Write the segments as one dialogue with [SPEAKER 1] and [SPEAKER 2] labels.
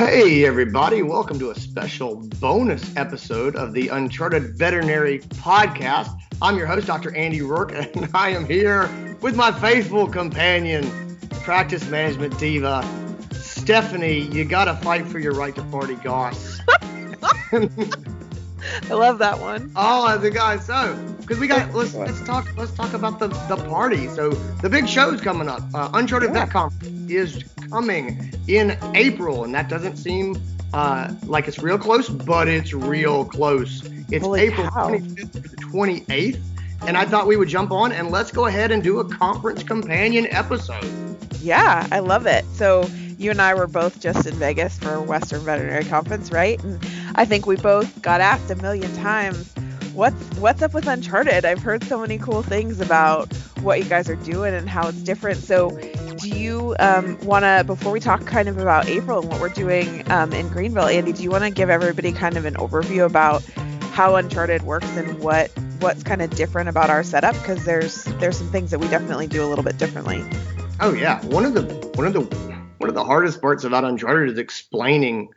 [SPEAKER 1] Hey, everybody, welcome to a special bonus episode of the Uncharted Veterinary Podcast. I'm your host, Dr. Andy Roark, and I am here with my faithful companion, practice management diva, Stephanie. You gotta fight for your right to party, goss.
[SPEAKER 2] I love that one.
[SPEAKER 1] Oh, the guys. So, because we got let's let's talk let's talk about the the party. So the big show's coming up. Uh, Uncharted yeah. Vet Conference is coming in April, and that doesn't seem uh, like it's real close, but it's real close. It's Holy April cow. 25th to the 28th, and I thought we would jump on and let's go ahead and do a conference companion episode.
[SPEAKER 2] Yeah, I love it. So you and I were both just in Vegas for Western Veterinary Conference, right? And I think we both got asked a million times, what's what's up with Uncharted? I've heard so many cool things about what you guys are doing and how it's different. So, do you um, want to, before we talk kind of about April and what we're doing um, in Greenville, Andy, do you want to give everybody kind of an overview about how Uncharted works and what what's kind of different about our setup? Because there's there's some things that we definitely do a little bit differently.
[SPEAKER 1] Oh yeah, one of the one of the one of the hardest parts about Uncharted is explaining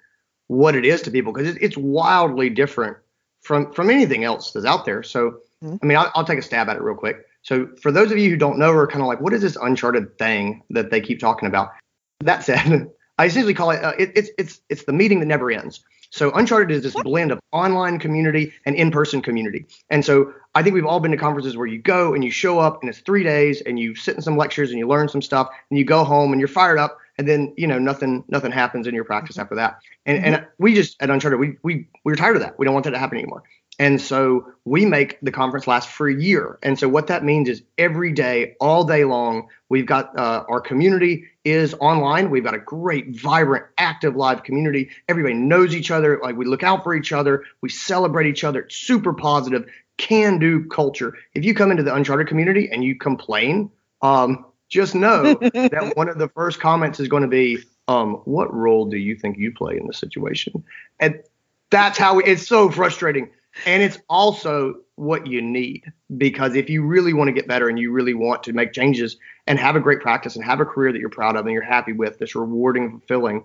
[SPEAKER 1] what it is to people because it's wildly different from from anything else that's out there. So, mm-hmm. I mean, I'll, I'll, take a stab at it real quick. So, for those of you who don't know, are kind of like, what is this Uncharted thing that they keep talking about? That said, I essentially call it, uh, it it's it's it's the meeting that never ends. So Uncharted is this blend of online community and in-person community. And so I think we've all been to conferences where you go and you show up and it's three days and you sit in some lectures and you learn some stuff and you go home and you're fired up and then you know nothing nothing happens in your practice after that. And mm-hmm. and we just at Uncharted we we we're tired of that. We don't want that to happen anymore. And so we make the conference last for a year. And so what that means is every day, all day long, we've got uh, our community is online. We've got a great, vibrant, active live community. Everybody knows each other. Like we look out for each other. We celebrate each other. It's super positive, can do culture. If you come into the Uncharted community and you complain, um, just know that one of the first comments is going to be, um, what role do you think you play in the situation? And that's how we, it's so frustrating. And it's also what you need because if you really want to get better and you really want to make changes and have a great practice and have a career that you're proud of and you're happy with, that's rewarding and fulfilling,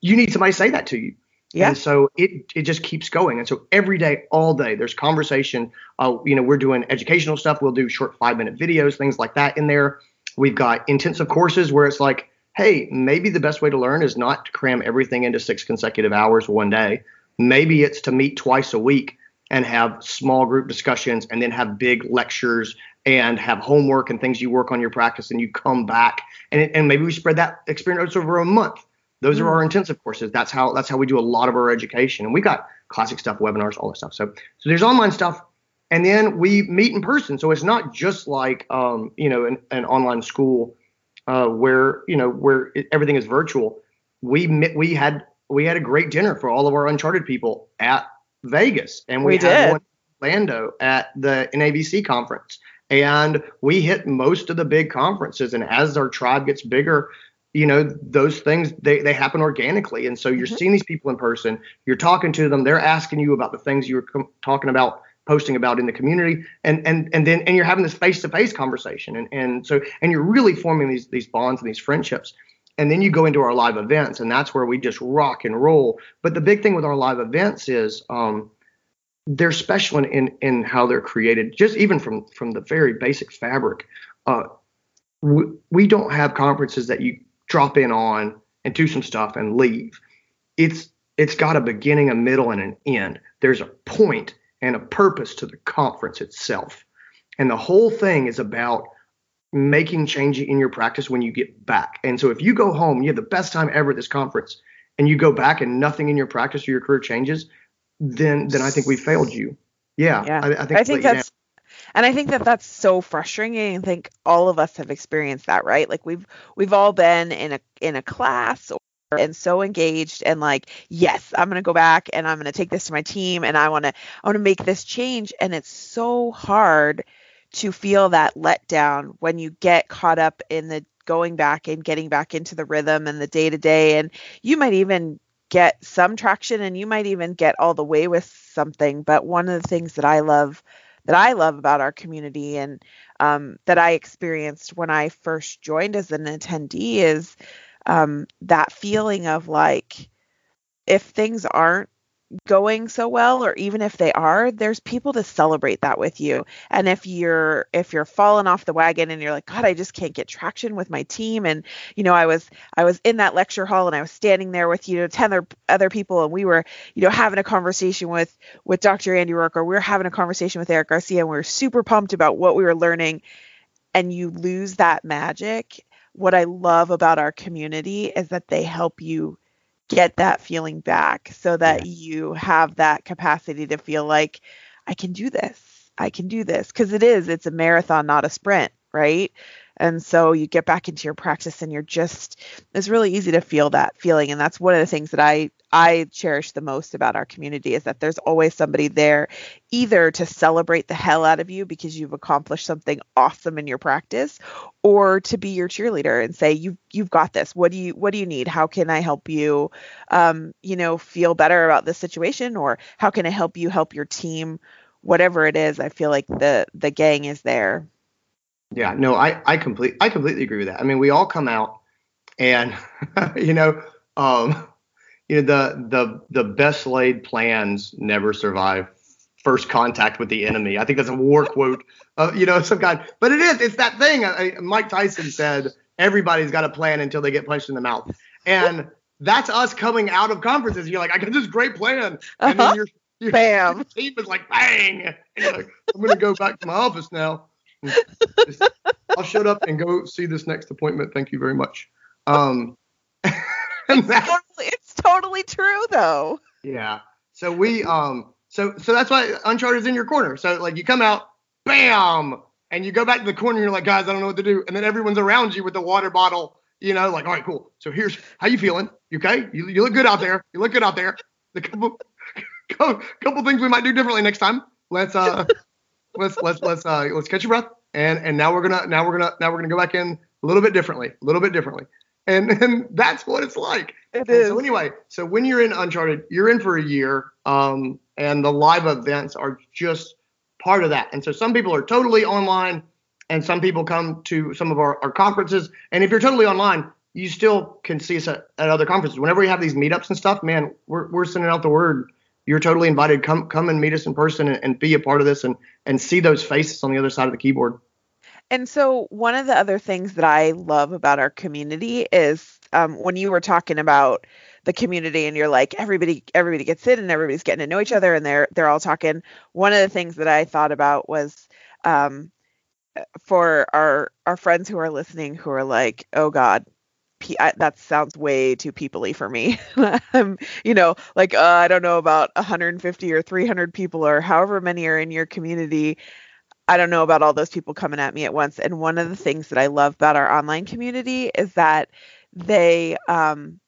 [SPEAKER 1] you need somebody to say that to you. Yeah. And so it it just keeps going. And so every day, all day, there's conversation. Uh, you know, we're doing educational stuff. We'll do short five minute videos, things like that in there. We've got intensive courses where it's like, hey, maybe the best way to learn is not to cram everything into six consecutive hours one day. Maybe it's to meet twice a week and have small group discussions and then have big lectures and have homework and things you work on your practice and you come back and, and maybe we spread that experience over a month. Those are mm-hmm. our intensive courses. That's how that's how we do a lot of our education. And we got classic stuff, webinars, all that stuff. So so there's online stuff and then we meet in person. So it's not just like um, you know an, an online school uh, where you know where everything is virtual. We we had we had a great dinner for all of our Uncharted people at Vegas, and we, we had did. one in Orlando at the NAVC conference. And we hit most of the big conferences, and as our tribe gets bigger, you know those things they, they happen organically and so you're mm-hmm. seeing these people in person you're talking to them they're asking you about the things you were com- talking about posting about in the community and and and then and you're having this face-to-face conversation and and so and you're really forming these these bonds and these friendships. And then you go into our live events and that's where we just rock and roll. But the big thing with our live events is um, they're special in, in, in how they're created just even from from the very basic fabric. Uh, we, we don't have conferences that you drop in on and do some stuff and leave. It's it's got a beginning a middle and an end. There's a point and a purpose to the conference itself. And the whole thing is about making change in your practice when you get back. And so if you go home, you have the best time ever at this conference, and you go back and nothing in your practice or your career changes, then then I think we failed you. Yeah,
[SPEAKER 2] yeah. I, I think, I think that's and I think that that's so frustrating. I think all of us have experienced that, right? Like we've we've all been in a in a class and so engaged and like yes i'm going to go back and i'm going to take this to my team and i want to i want to make this change. And it's so hard to feel that letdown when you get caught up in the going back and getting back into the rhythm and the day to day and you might even get some traction and you might even get all the way with something. But one of the things that i love that i love about our community and um, that i experienced when i first joined as an attendee is um, that feeling of like if things aren't going so well or even if they are there's people to celebrate that with you. And if you're if you're falling off the wagon and you're like god i just can't get traction with my team and you know i was i was in that lecture hall and i was standing there with you know 10 other, other people and we were you know having a conversation with with dr andy roark or we were having a conversation with eric garcia and we were super pumped about what we were learning and you lose that magic what i love about our community is that they help you get that feeling back so that you have that capacity to feel like I can do this. I can do this. Because it is it's a marathon not a sprint, right? And so you get back into your practice and you're just it's really easy to feel that feeling. And that's one of the things that I I cherish the most about our community is that there's always somebody there either to celebrate the hell out of you because you've accomplished something awesome in your practice or to be your cheerleader and say you you've got this. What do you what do you need? How can i help you um, you know feel better about this situation? Or how can i help you help your team? Whatever it is i feel like the the gang is there
[SPEAKER 1] yeah no i i complete i completely agree with that i mean we all come out and you know um you know the the the best laid plans never survive first contact with the enemy. I think that's a war quote, uh, you know, some kind. But it is. It's that thing. I, Mike Tyson said everybody's got a plan until they get punched in the mouth, and that's us coming out of conferences. You're like, I got this great plan, and
[SPEAKER 2] uh-huh. then your, your,
[SPEAKER 1] Bam. your team is like, bang. Like, I'm gonna go back to my office now. I'll shut up and go see this next appointment. Thank you very much. Um,
[SPEAKER 2] it's, totally, it's totally true though.
[SPEAKER 1] Yeah. So we um so so that's why Uncharted is in your corner. So like you come out, bam, and you go back to the corner. And You're like, guys, I don't know what to do. And then everyone's around you with the water bottle. You know, like, all right, cool. So here's how you feeling. You okay? You, you look good out there. You look good out there. The couple couple, couple things we might do differently next time. Let's uh let's let's let's uh let's catch your breath. And and now we're gonna now we're gonna now we're gonna go back in a little bit differently, a little bit differently and and that's what it's like.
[SPEAKER 2] It is.
[SPEAKER 1] So anyway, so when you're in Uncharted, you're in for a year, um, and the live events are just part of that. And so some people are totally online, and some people come to some of our, our conferences. And if you're totally online, you still can see us at, at other conferences. Whenever we have these meetups and stuff, man, we're we're sending out the word. You're totally invited. Come come and meet us in person and, and be a part of this and and see those faces on the other side of the keyboard.
[SPEAKER 2] And so, one of the other things that I love about our community is um, when you were talking about the community and you're like everybody everybody gets in and everybody's getting to know each other and they're they're all talking. One of the things that I thought about was for our our friends who are listening who are like, oh God, that sounds way too peoply for me. um, you know, like uh, I don't know about 150 or 300 people or however many are in your community. I don't know about all those people coming at me at once. And one of the things that I love about our online community is that they, um,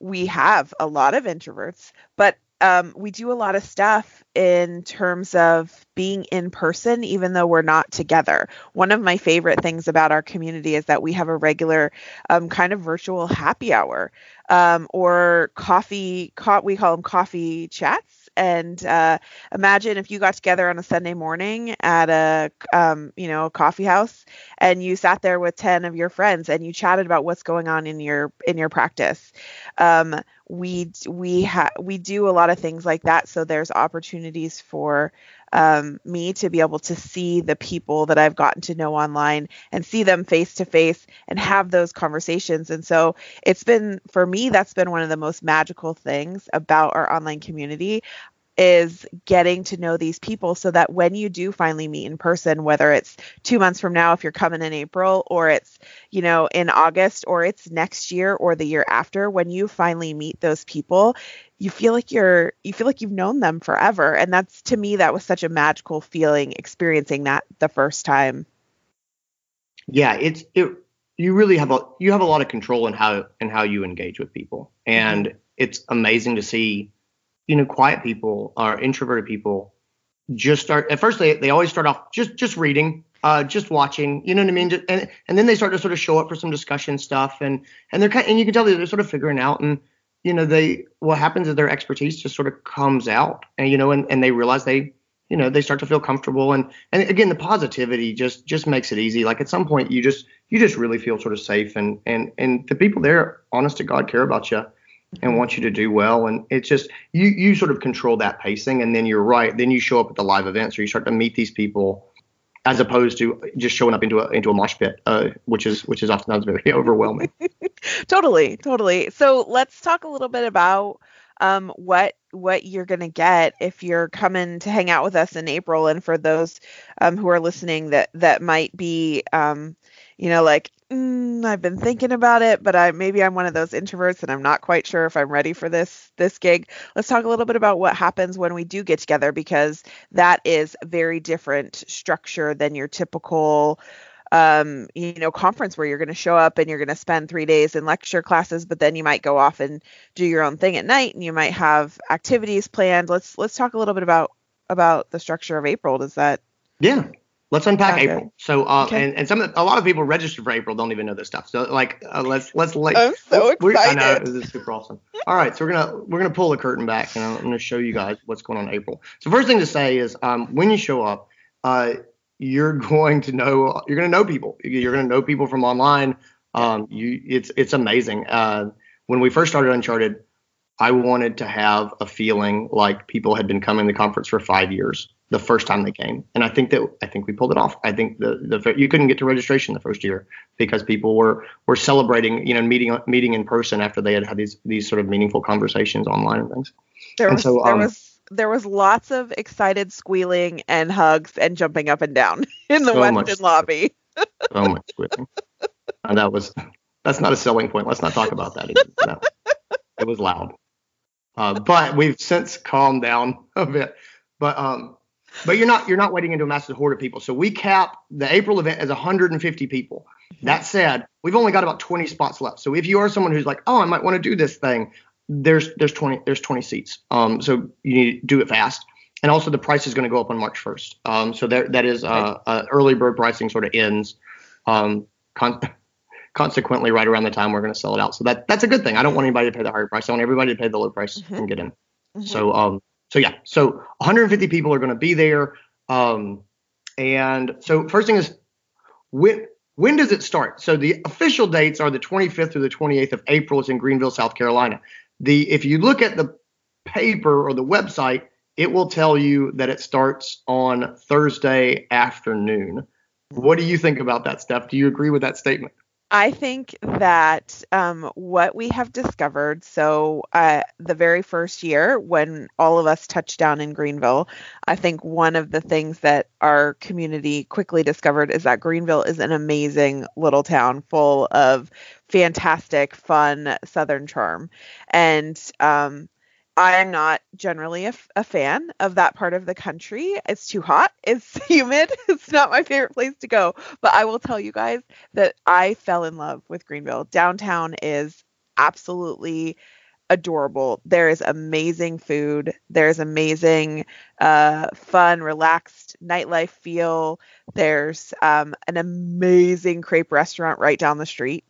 [SPEAKER 2] we have a lot of introverts, but um, we do a lot of stuff in terms of being in person, even though we're not together. One of my favorite things about our community is that we have a regular um, kind of virtual happy hour um, or coffee, co- we call them coffee chats and uh, imagine if you got together on a Sunday morning at a um, you know a coffee house and you sat there with 10 of your friends and you chatted about what's going on in your in your practice. Um, we we ha- we do a lot of things like that. So there's opportunities for um, me to be able to see the people that I've gotten to know online and see them face to face and have those conversations. And so it's been, for me, that's been one of the most magical things about our online community is getting to know these people so that when you do finally meet in person, whether it's two months from now, if you're coming in April, or it's, you know, in August, or it's next year or the year after, when you finally meet those people, you feel like you're you feel like you've known them forever. And that's to me that was such a magical feeling experiencing that the first time.
[SPEAKER 1] Yeah it's it you really have a you have a lot of control in how in how you engage with people. And mm-hmm. it's amazing to see you know quiet people or introverted people just start at first they, they always start off just just reading uh, just watching, you know what I mean? And and then they start to sort of show up for some discussion stuff, and and they're kind and you can tell they're sort of figuring out, and you know, they what happens is their expertise just sort of comes out, and you know, and, and they realize they, you know, they start to feel comfortable, and and again, the positivity just just makes it easy. Like at some point, you just you just really feel sort of safe, and and and the people there, honest to God, care about you, and
[SPEAKER 2] Mm-hmm.
[SPEAKER 1] you to do well. And it's just you you sort of control that pacing, and then you're right. Then you show up at the live events, or you start to meet these people, as opposed to just showing up into a into a mosh pit, uh, which is which is oftentimes very overwhelming.
[SPEAKER 2] totally totally so let's talk a little bit about um, what what you're going to get if you're coming to hang out with us in April and for those um, who are listening that that might be um, you know like mm, I've been thinking about it but I maybe I'm one of those introverts and I'm not quite sure if I'm ready for this this gig let's talk a little bit about what happens when we do get together because that is very different structure than your typical um, you know, conference where you're going to show up and you're going to spend three days in lecture classes, but then you might go off and do your own thing at night, and you might have activities planned. Let's let's talk a little bit about about the structure of April. Does that?
[SPEAKER 1] Yeah. Let's unpack. April. So, uh,
[SPEAKER 2] Okay.
[SPEAKER 1] and, and some of, a lot of people registered for April don't even know this stuff. So, like, uh, let's let's like.
[SPEAKER 2] I'm so
[SPEAKER 1] we- I know
[SPEAKER 2] excited.
[SPEAKER 1] this is super awesome. All right, so we're gonna we're gonna pull the curtain back, and I'm, I'm gonna show you guys what's going on in April. So, first thing to say is, um, when you show up, uh, you're going to know you're gonna know people. You're gonna know people from online. Um, you it's it's amazing. Uh, when we first started Uncharted, I wanted to have a feeling like people had been coming to the conference for five years the first time they came, and I think that I think we pulled it off. I think the the you couldn't get to registration the first year because people were were celebrating, you know, meeting meeting in person after they had had these these sort of meaningful conversations online and things.
[SPEAKER 2] There
[SPEAKER 1] And
[SPEAKER 2] was
[SPEAKER 1] so,
[SPEAKER 2] there
[SPEAKER 1] um,
[SPEAKER 2] was there was lots of excited squealing and hugs and jumping up and down in the
[SPEAKER 1] So
[SPEAKER 2] Westin
[SPEAKER 1] much.
[SPEAKER 2] lobby.
[SPEAKER 1] So much squealing, and that was that's not a selling point. Let's not talk about that. Again. No, it was loud, uh, but we've since calmed down a bit. But um, but you're not you're not waiting into a massive horde of people. So we cap the April event as 150 people. That said, we've only got about 20 spots left. So if you are someone who's like, oh, I might want to do this thing, there's there's 20 there's 20 seats. Um, so you need to do it fast. And also the price is going to go up on March 1st. Um, so there that is uh, uh, early bird pricing sort of ends. Um, con- consequently, right around the time we're going to sell it out. So that that's a good thing. I don't want anybody to pay the higher price. I want everybody to pay the low price
[SPEAKER 2] Mhm.
[SPEAKER 1] and get in.
[SPEAKER 2] Mhm.
[SPEAKER 1] So um so yeah, so 150 people are going to be there. Um and so first thing is when when does it start? So the official dates are the 25th through the 28th of April. It's in Greenville, South Carolina. The if you look at the paper or the website, it will tell you that it starts on Thursday afternoon. What do you think about that, Steph? Do you agree with that statement?
[SPEAKER 2] I think that um, what we have discovered, so uh, the very first year when all of us touched down in Greenville, I think one of the things that our community quickly discovered is that Greenville is an amazing little town full of fantastic, fun Southern charm. And um, I'm not generally a, fan of that part of the country. It's too hot. It's humid. It's not my favorite place to go. But I will tell you guys that I fell in love with Greenville. Downtown is absolutely adorable. There is amazing food. There's amazing, uh, fun, relaxed nightlife feel. There's um, an amazing crepe restaurant right down the street.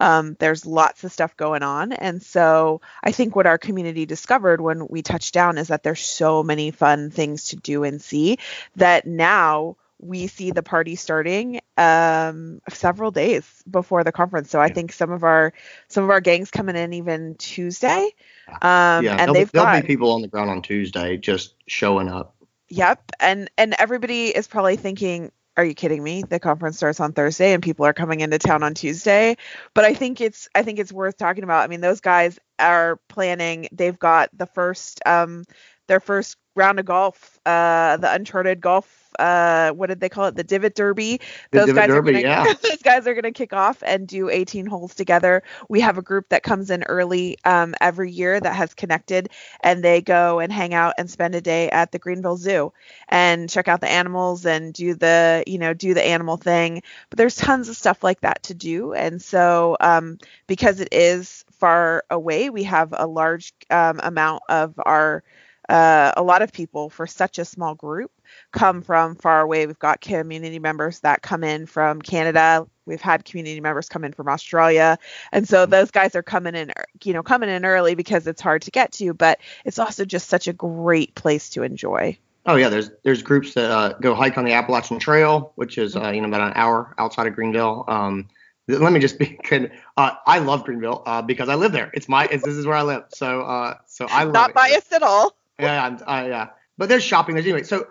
[SPEAKER 2] Um, there's lots of stuff going on. And so I think what our community discovered when we touched down is that there's so many fun things to do and see that now we see the party starting um, several days before the conference. So I think some of our some of our gangs coming in even Tuesday. Um,
[SPEAKER 1] yeah,
[SPEAKER 2] and
[SPEAKER 1] there'll,
[SPEAKER 2] they've
[SPEAKER 1] there'll
[SPEAKER 2] got
[SPEAKER 1] be people on the ground on Tuesday just showing up.
[SPEAKER 2] Yep, and and everybody is probably thinking, "Are you kidding me? The conference starts on Thursday, and people are coming into town on Tuesday." But I think it's I think it's worth talking about. I mean, those guys are planning. They've got the first um their first round of golf, uh, the Uncharted golf. Uh, what did they call it? The Divot Derby.
[SPEAKER 1] The
[SPEAKER 2] those
[SPEAKER 1] Divot
[SPEAKER 2] guys
[SPEAKER 1] Derby,
[SPEAKER 2] are gonna,
[SPEAKER 1] yeah.
[SPEAKER 2] those guys are going to kick off and do 18 holes together. We have a group that comes in early um, every year that has connected, and they go and hang out and spend a day at the Greenville Zoo and check out the animals and do the you know do the animal thing. But there's tons of stuff like that to do, and so um, because it is far away, we have a large um, amount of our uh, a lot of people for such a small group come from far away. We've got community members that come in from Canada. We've had community members come in from Australia. And so those guys are coming in, you know, coming in early because it's hard to get to, but it's also just such a great place to enjoy.
[SPEAKER 1] Oh yeah, there's there's groups that uh, go hike on the Appalachian Trail, which is uh, you know about an hour outside of Greenville. Um, let me just be good. Uh, I love Greenville uh, because I live there. It's my it's, this is where I live. So uh, so I love
[SPEAKER 2] not
[SPEAKER 1] it.
[SPEAKER 2] biased at all.
[SPEAKER 1] Yeah, I'm, I, yeah. But there's shopping. There's anyway. So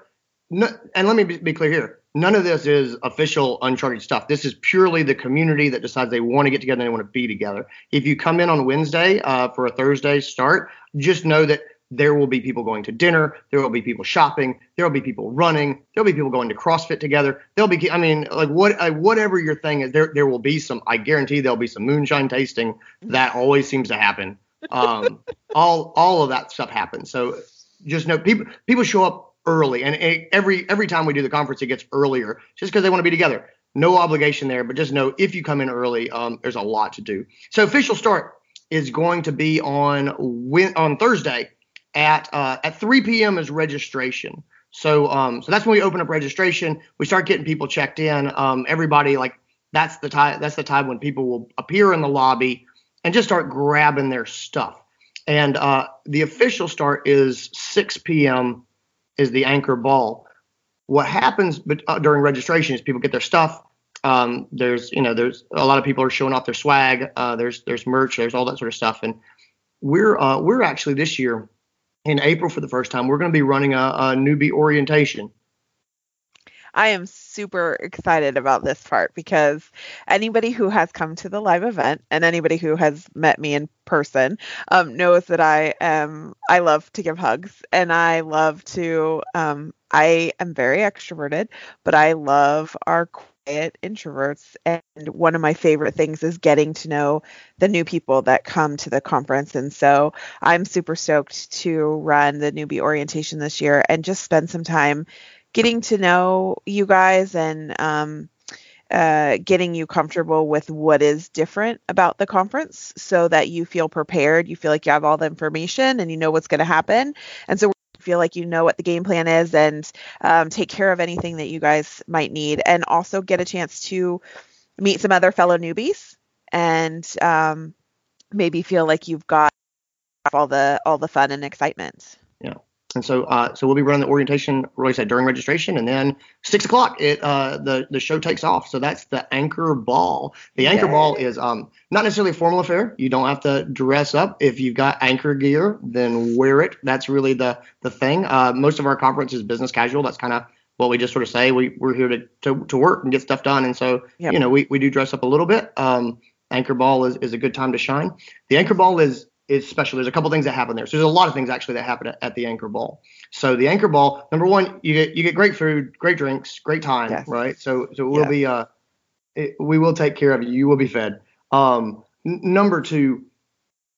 [SPEAKER 1] no, and let me be, be clear here. None of this is official Uncharted stuff. This is purely the community that decides they want to get together and they want to be together. If you come in on Wednesday uh, for a Thursday start, just know that there will be people going to dinner. There will be people shopping. There will be people running. There'll be people going to CrossFit together. There'll be, I mean, like what, uh, whatever your thing is, there, there will be some. I guarantee there'll be some moonshine tasting. That always seems to happen. Um, all, all of that stuff happens. So just know people, people show up early, and every, every time we do the conference, it gets earlier just because they want to be together. No obligation there, but just know if you come in early, um, there's a lot to do. So official start is going to be on on Thursday at uh, at 3 p.m. is registration. So um, so that's when we open up registration. We start getting people checked in. Um, everybody like that's the time that's the time when people will appear in the lobby and just start grabbing their stuff. And uh, the official start is 6 p.m. is the anchor ball. What happens but, uh, during registration is people get their stuff. Um, there's you know there's a lot of people are showing off their swag. Uh, there's there's merch. There's all that sort of stuff. And we're uh, we're actually this year in April for the first time, we're going to be running a, a newbie orientation.
[SPEAKER 2] I am super excited about this part because anybody who has come to the live event and anybody who has met me in person um, knows that I am I love to give hugs and I love to um, I am very extroverted, but I love our quiet introverts. And one of my favorite things is getting to know the new people that come to the conference. And so I'm super stoked to run the newbie orientation this year and just spend some time getting to know you guys and um, uh, getting you comfortable with what is different about the conference so that you feel prepared. You feel like you have all the information and you know what's going to happen. And so feel like you know what the game plan is and um, take care of anything that you guys might need and also get a chance to meet some other fellow newbies and um, maybe feel like you've got all the all the fun and excitement
[SPEAKER 1] and so, uh, so we'll be running the orientation, I said, during registration, and then six o'clock, it uh, the the show takes off. So that's the anchor ball. The anchor ball is um not necessarily a formal affair. You don't have to dress up. If you've got anchor gear, then wear it. That's really the the thing. Uh, most of our conference is business casual. That's kind of what we just sort of say. We we're here to to, to work and get stuff done, and so yep. you know we we do dress up a little bit. Um, anchor ball is is a good time to shine. The anchor ball is is special. There's a couple things that happen there. So there's a lot of things actually that happen at, at, the Anchor Ball. So the Anchor Ball, number one, you get you get great food, great drinks, great time, yes. right? So so we'll yeah. be uh, it, we will take care of you. You will be fed. Um, n- number two,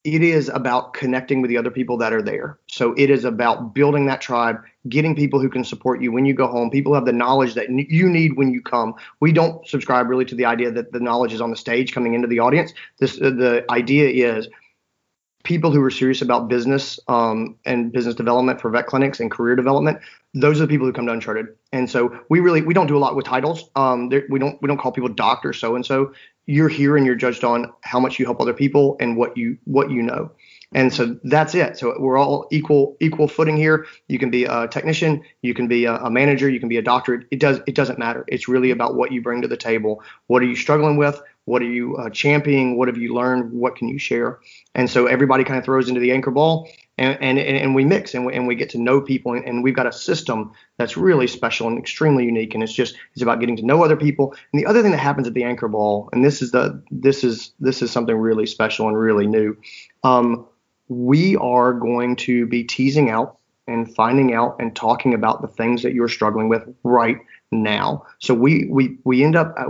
[SPEAKER 1] it is about connecting with the other people that are there. So it is about building that tribe, getting people who can support you when you go home. People have the knowledge that n- you need when you come. We don't subscribe really to the idea that the knowledge is on the stage coming into the audience. This uh, the idea is people who are serious about business um, and business development for vet clinics and career development those are the people who come to uncharted. And so we really we don't do a lot with titles. Um, we don't we don't call people doctor so and so you're here and you're judged on how much you help other people and what you what you know. And so that's it. So we're all equal equal footing here. You can be a technician you can be a, a manager you can be a doctor. It does it doesn't matter. It's really about what you bring to the table. What are you struggling with what are you uh, championing? What have you learned? What can you share? And so everybody kind of throws into the anchor ball, and and, and we mix and we, and we get to know people, and, and we've got a system that's really special and extremely unique. And it's just it's about getting to know other people. And the other thing that happens at the anchor ball, and this is the this is this is something really special and really new. Um, we are going to be teasing out and finding out and talking about the things that you're struggling with right now. So we we we end up uh,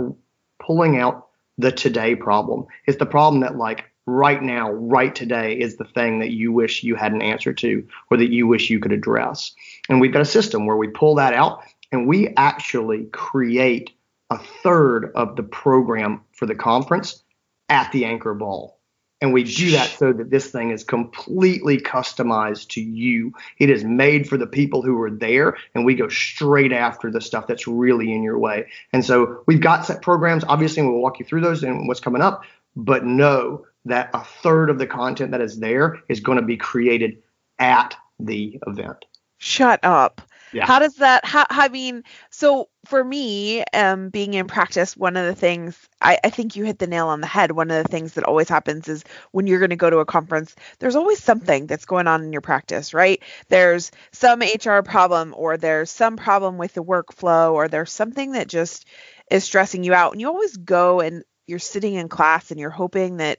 [SPEAKER 1] pulling out the today problem. It's the problem that like right now, right today is the thing that you wish you had an answer to or that you wish you could address. And we've got a system where we pull that out and we actually create a third of the program for the conference at the anchor ball. And we do that so that this thing is completely customized to you. It is made for the people who are there, and we go straight after the stuff that's really in your way. And so we've got set programs. Obviously, we'll walk you through those and what's coming up, but know that a third of the content that is there is going to be created at the event.
[SPEAKER 2] Shut up. Yeah. How does that? How I mean, so for me, um, being in practice, one of the things I, I think you hit the nail on the head. One of the things that always happens is when you're going to go to a conference, there's always something that's going on in your practice, right? There's some HR problem, or there's some problem with the workflow, or there's something that just is stressing you out, and you always go and you're sitting in class and you're hoping that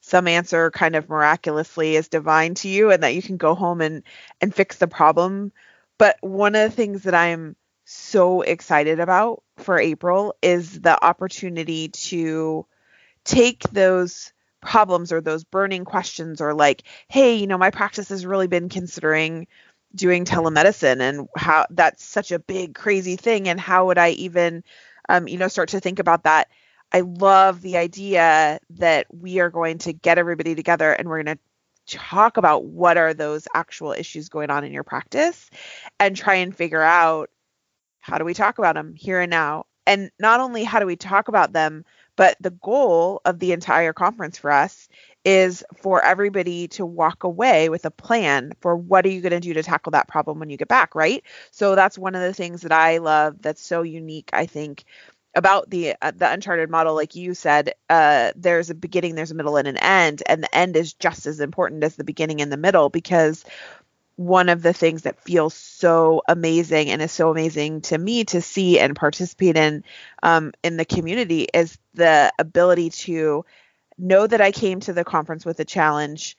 [SPEAKER 2] some answer kind of miraculously is divine to you and that you can go home and and fix the problem but one of the things that i'm so excited about for april is the opportunity to take those problems or those burning questions or like hey you know my practice has really been considering doing telemedicine and how that's such a big crazy thing. And how would i even um, you know start to think about that? I love the idea that we are going to get everybody together and we're going to talk about what are those actual issues going on in your practice and try and figure out how do we talk about them here and now. And not only how do we talk about them, but the goal of the entire conference for us is for everybody to walk away with a plan for what are you going to do to tackle that problem when you get back, right? So that's one of the things that I love that's so unique, I think, about the uh, the uncharted model like you said uh, there's a beginning there's a middle and an end and the end is just as important as the beginning and the middle because one of the things that feels so amazing and is so amazing to me to see and participate in um, in the community is the ability to know that I came to the conference with a challenge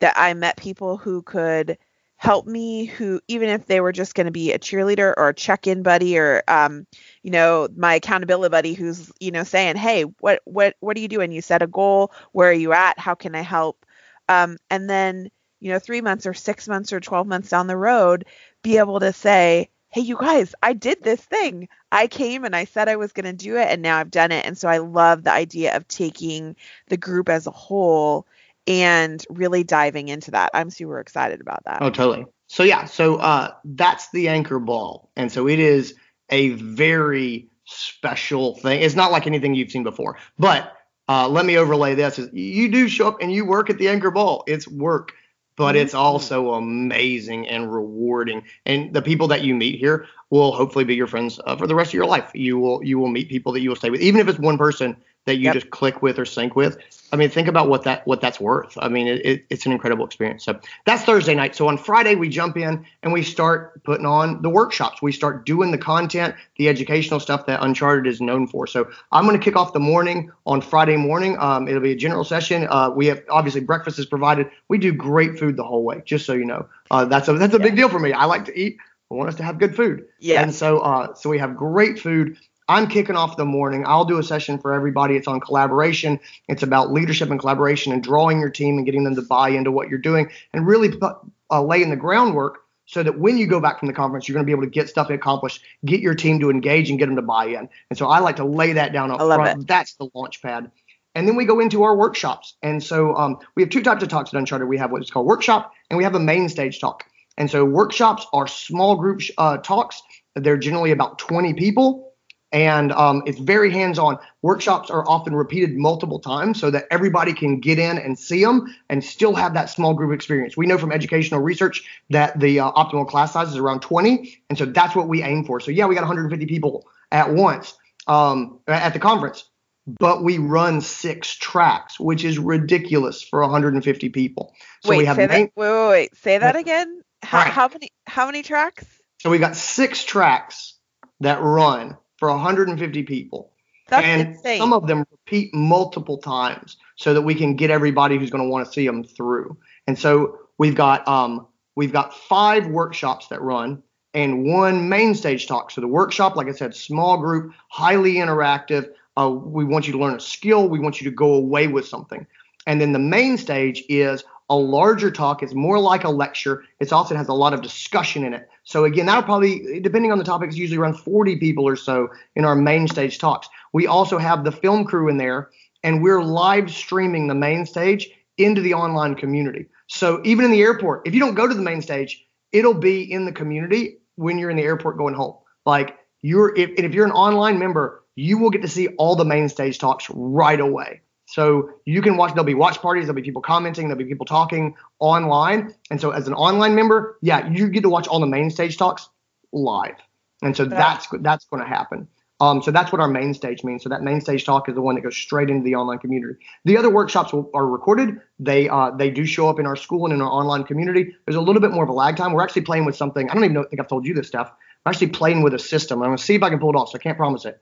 [SPEAKER 2] that I met people who could help me who even if they were just going to be a cheerleader or a check-in buddy or um, you know my accountability buddy who's you know saying hey what what what are you doing? You set a goal. Where are you at? How can i help? Um, and then you know three months or six months or 12 months down the road be able to say hey you guys i did this thing i came and i said i was going to do it and now i've done it and so i love the idea of taking the group as a whole and really diving into that. I'm super excited about that.
[SPEAKER 1] Oh, totally. So yeah, so uh, that's the anchor ball, and so it is a very special thing. It's not like anything you've seen before, but uh, let me overlay this: you do show up and you work at the anchor ball. It's work, but mm-hmm. it's also amazing and rewarding. And the people that you meet here will hopefully be your friends uh, for the rest of your life. You will you will meet people that you will stay with, even if it's one person that you yep. just click with or sync with. I mean, think about what that what that's worth. I mean, it, it, it's an incredible experience. So that's Thursday night. So on Friday we jump in and we start putting on the workshops. We start doing the content, the educational stuff that Uncharted is known for. So I'm going to kick off the morning on Friday morning. Um, it'll be a general session. Uh, we have obviously breakfast is provided. We do great food the whole way. Just so you know, uh, that's a that's a yeah. big deal for me. I like to eat. I want us to have good food. Yeah. And so uh, so we have great food. I'm kicking off the morning. I'll do a session for everybody. It's on collaboration. It's about leadership and collaboration and drawing your team and getting them to buy into what you're doing and really put, uh, laying the groundwork so that when you go back from the conference, you're going to be able to get stuff accomplished, get your team to engage and get them to buy in. And so I like to lay that down up front. It. That's the launch pad. And then we go into our workshops. And so um, we have two types of talks at Uncharted. We have what's called workshop and we have a main stage talk. And so workshops are small group uh, talks. They're generally about 20 people and um, it's very hands-on. Workshops are often repeated multiple times so that everybody can get in and see them and still have that small group experience. We know from educational research that the uh, optimal class size is around 20, and so that's what we aim for. So yeah, we got 150 people at once um, at the conference, but we run six tracks, which is ridiculous for 150 people.
[SPEAKER 2] So wait, we have say main- that, wait, wait, wait, say that again. How, right. how many how many tracks?
[SPEAKER 1] So we got six tracks that run for 150 people.
[SPEAKER 2] That's
[SPEAKER 1] and
[SPEAKER 2] insane.
[SPEAKER 1] some of them repeat multiple times so that we can get everybody who's going to want to see them through. And so we've got um, we've got five workshops that run and one main stage talk. So the workshop, like I said, small group, highly interactive. Uh, we want you to learn a skill. We want you to go away with something. And then the main stage is a larger talk. It's more like a lecture. It often has a lot of discussion in it. So again, that'll probably, depending on the topics, usually around 40 people or so in our main stage talks. We also have the film crew in there, and we're live streaming the main stage into the online community. So even in the airport, if you don't go to the main stage, it'll be in the community when you're in the airport going home. Like you're, if, if you're an online member, you will get to see all the main stage talks right away. So you can watch, there'll be watch parties, there'll be people commenting, there'll be people talking online. And so as an online member, yeah, you get to watch all the main stage talks live, and so that's that's going to happen. Um, so that's what our main stage means. So that main stage talk is the one that goes straight into the online community. The other workshops are recorded. They uh, they do show up in our school and in our online community. There's a little bit more of a lag time. We're actually playing with something. I don't even know, think I've told you this stuff. I'm actually playing with a system. I'm gonna see if I can pull it off. So I can't promise it.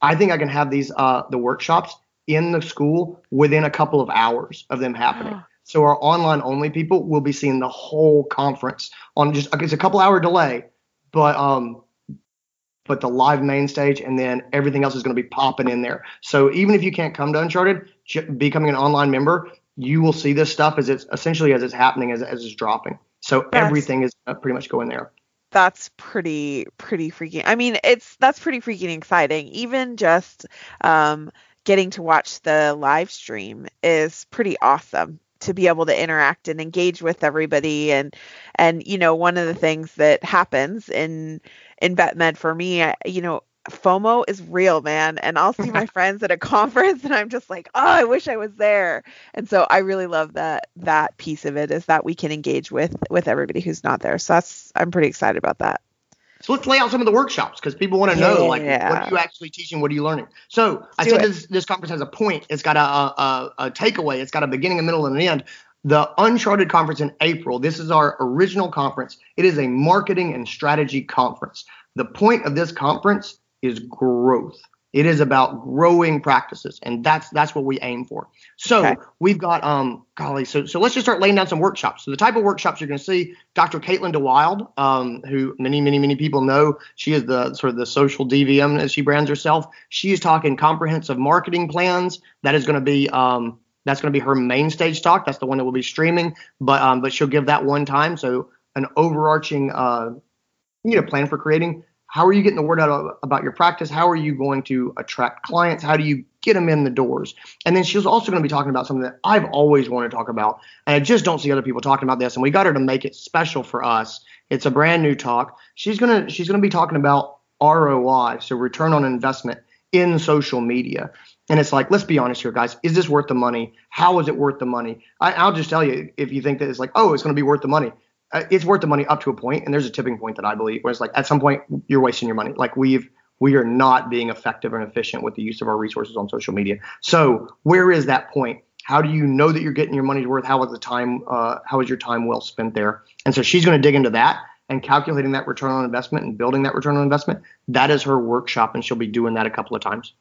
[SPEAKER 1] I think I can have these uh, the workshops in the school within a couple of hours of them happening. So our online only people will be seeing the whole conference on just it's a couple hour delay, but um but the live main stage and then everything else is going to be popping in there. So even if you can't come to Uncharted, becoming an online member, you will see this stuff as it's essentially as it's happening as, as it's dropping. So that's, everything is uh, pretty much going there.
[SPEAKER 2] That's pretty pretty freaking. I mean, it's that's pretty freaking exciting. Even just um, getting to watch the live stream is pretty awesome to be able to interact and engage with everybody and and you know one of the things that happens in in vet med for me I, you know FOMO is real, man. And I'll see my friends at a conference and I'm just like, oh, I wish I was there. And so I really love that that piece of it is that we can engage with with everybody who's not there. So that's I'm pretty excited about that.
[SPEAKER 1] So let's lay out some of the workshops because people want to know yeah. like what are you actually teaching, what are you learning. So let's I said this this conference has a point. It's got a, a, a takeaway. It's got a beginning, a middle, and an end. The Uncharted conference in April. This is our original conference. It is a marketing and strategy conference. The point of this conference is growth. It is about growing practices, and that's that's what we aim for. So okay. we've got um golly, so so let's just start laying down some workshops. So the type of workshops you're going to see, Dr. Caitlin DeWilde, um, who many many many people know, she is the sort of the social DVM as she brands herself. She is talking comprehensive marketing plans. That is going to be um that's going to be her main stage talk. That's the one that will be streaming, but um but she'll give that one time. So an overarching uh you know plan for creating how are you getting the word out about your practice? How are you going to attract clients? How do you get them in the doors? And then she's also going to be talking about something that I've always wanted to talk about, and I just don't see other people talking about this. And we got her to make it special for us. It's a brand new talk. She's gonna she's gonna be talking about ROI, so return on investment in social media. And it's like, let's be honest here, guys. Is this worth the money? How is it worth the money? I, will just tell you, if you think that it's like, oh, it's going to be worth the money, it's worth the money up to a point, and there's a tipping point that I believe where it's like at some point you're wasting your money. Like we've we are not being effective and efficient with the use of our resources on social media. So where is that point? How do you know that you're getting your money's worth? How is the time? Uh, how is your time well spent there? And so she's going to dig into that and calculating that return on investment and building that return on investment. That is her workshop, and she'll be doing that a couple of times.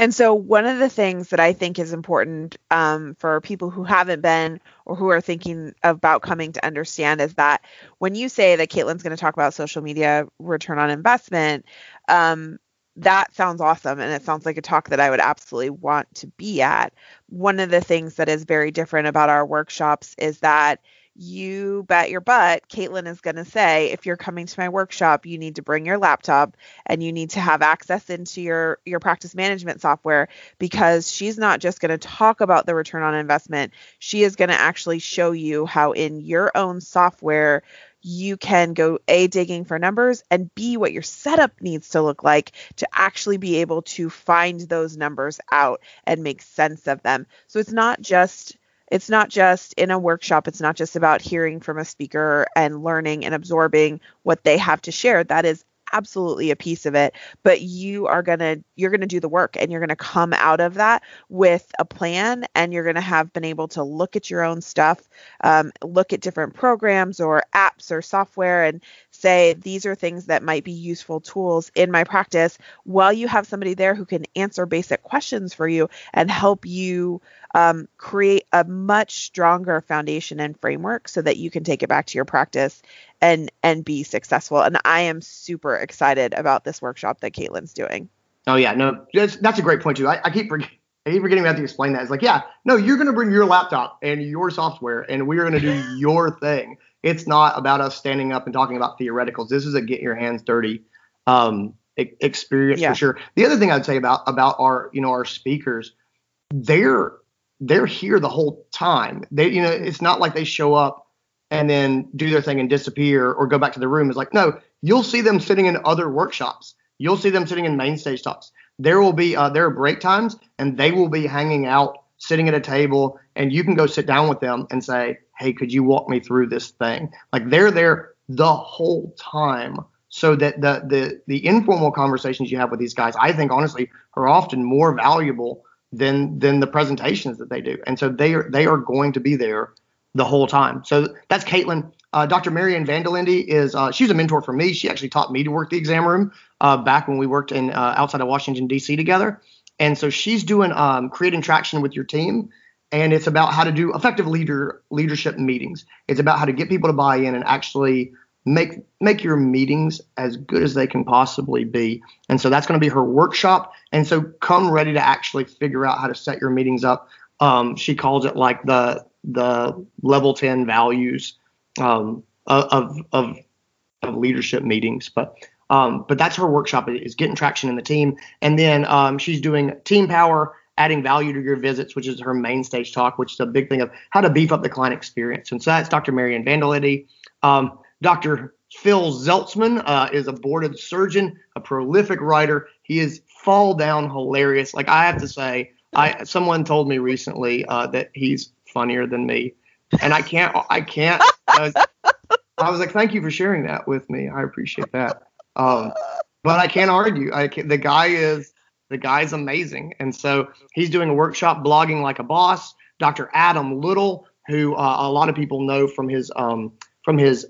[SPEAKER 2] And so, one of the things that I think is important um, for people who haven't been or who are thinking about coming to understand is that when you say that Caitlin's going to talk about social media return on investment, um, that sounds awesome. And it sounds like a talk that I would absolutely want to be at. One of the things that is very different about our workshops is that you bet your butt Caitlin is going to say if you're coming to my workshop you need to bring your laptop and you need to have access into your your practice management software because she's not just going to talk about the return on investment. She is going to actually show you how in your own software you can go a digging for numbers and b what your setup needs to look like to actually be able to find those numbers out and make sense of them. So it's not just it's not just in a workshop it's not just about hearing from a speaker and learning and absorbing what they have to share. That is absolutely a piece of it. But you are going to you're going to do the work and you're going to come out of that with a plan and you're going to have been able to look at your own stuff um, look at different programs or apps or software and say these are things that might be useful tools in my practice while you have somebody there who can answer basic questions for you and help you um, create a much stronger foundation and framework so that you can take it back to your practice and and be successful. And I am super excited about this workshop that Caitlin's doing.
[SPEAKER 1] Oh yeah, no, that's, that's a great point too. I, I keep forgetting. I keep forgetting have to explain that. It's like, yeah, no, you're going to bring your laptop and your software, and we're going to do your thing. It's not about us standing up and talking about theoreticals. This is a get your hands dirty um, experience yeah. for sure. The other thing I'd say about about our you know our speakers, they're they're here the whole time. They, you know, it's not like they show up and then do their thing and disappear or go back to the room. It's like, no, you'll see them sitting in other workshops. You'll see them sitting in main stage talks. There will be, uh, there are break times and they will be hanging out, sitting at a table, and you can go sit down with them and say, hey, could you walk me through this thing? Like they're there the whole time so that the the the informal conversations you have with these guys, I think honestly, are often more valuable than than the presentations that they do. And so they are they are going to be there the whole time. So that's Caitlin. Uh, Dr. Mary Ann Vande Linde is uh, she's a mentor for me. She actually taught me to work the exam room uh, back when we worked in uh, outside of Washington D.C. together. And so she's doing um, creating traction with your team, and it's about how to do effective leader leadership meetings. It's about how to get people to buy in and actually make make your meetings as good as they can possibly be. And so that's going to be her workshop. And so come ready to actually figure out how to set your meetings up. Um, she calls it like the the level 10 values um, of, of of leadership meetings. But um, but that's her workshop is getting traction in the team. And then um, she's doing team power, adding value to your visits, which is her main stage talk, which is a big thing of how to beef up the client experience. And so that's Dr. Mary Ann Vande Linde. Um, Dr. Phil Zeltzman uh, is a boarded surgeon, a prolific writer. He is fall down hilarious. Like I have to say, I someone told me recently uh, that he's funnier than me, and I can't. I can't. I was, I was, like, thank you for sharing that with me. I appreciate that. Um, but I can't argue. I can, the guy is the guy's amazing, and so he's doing a workshop blogging like a boss. Dr. Adam Little, who uh, a lot of people know from his um, from his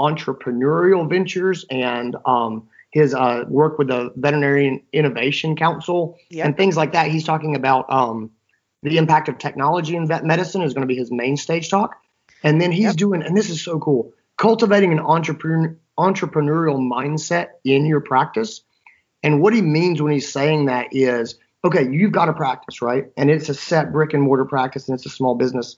[SPEAKER 1] entrepreneurial ventures and um, his uh, work with the Veterinarian Innovation Council yep. and things like that. He's talking about um, the impact of technology in vet medicine is going to be his main stage talk. And then he's yep. doing, and this is so cool, cultivating an entrepreneur, entrepreneurial mindset in your practice. And what he means when he's saying that is, okay, you've got a practice, right? And it's a set brick and mortar practice and it's a small business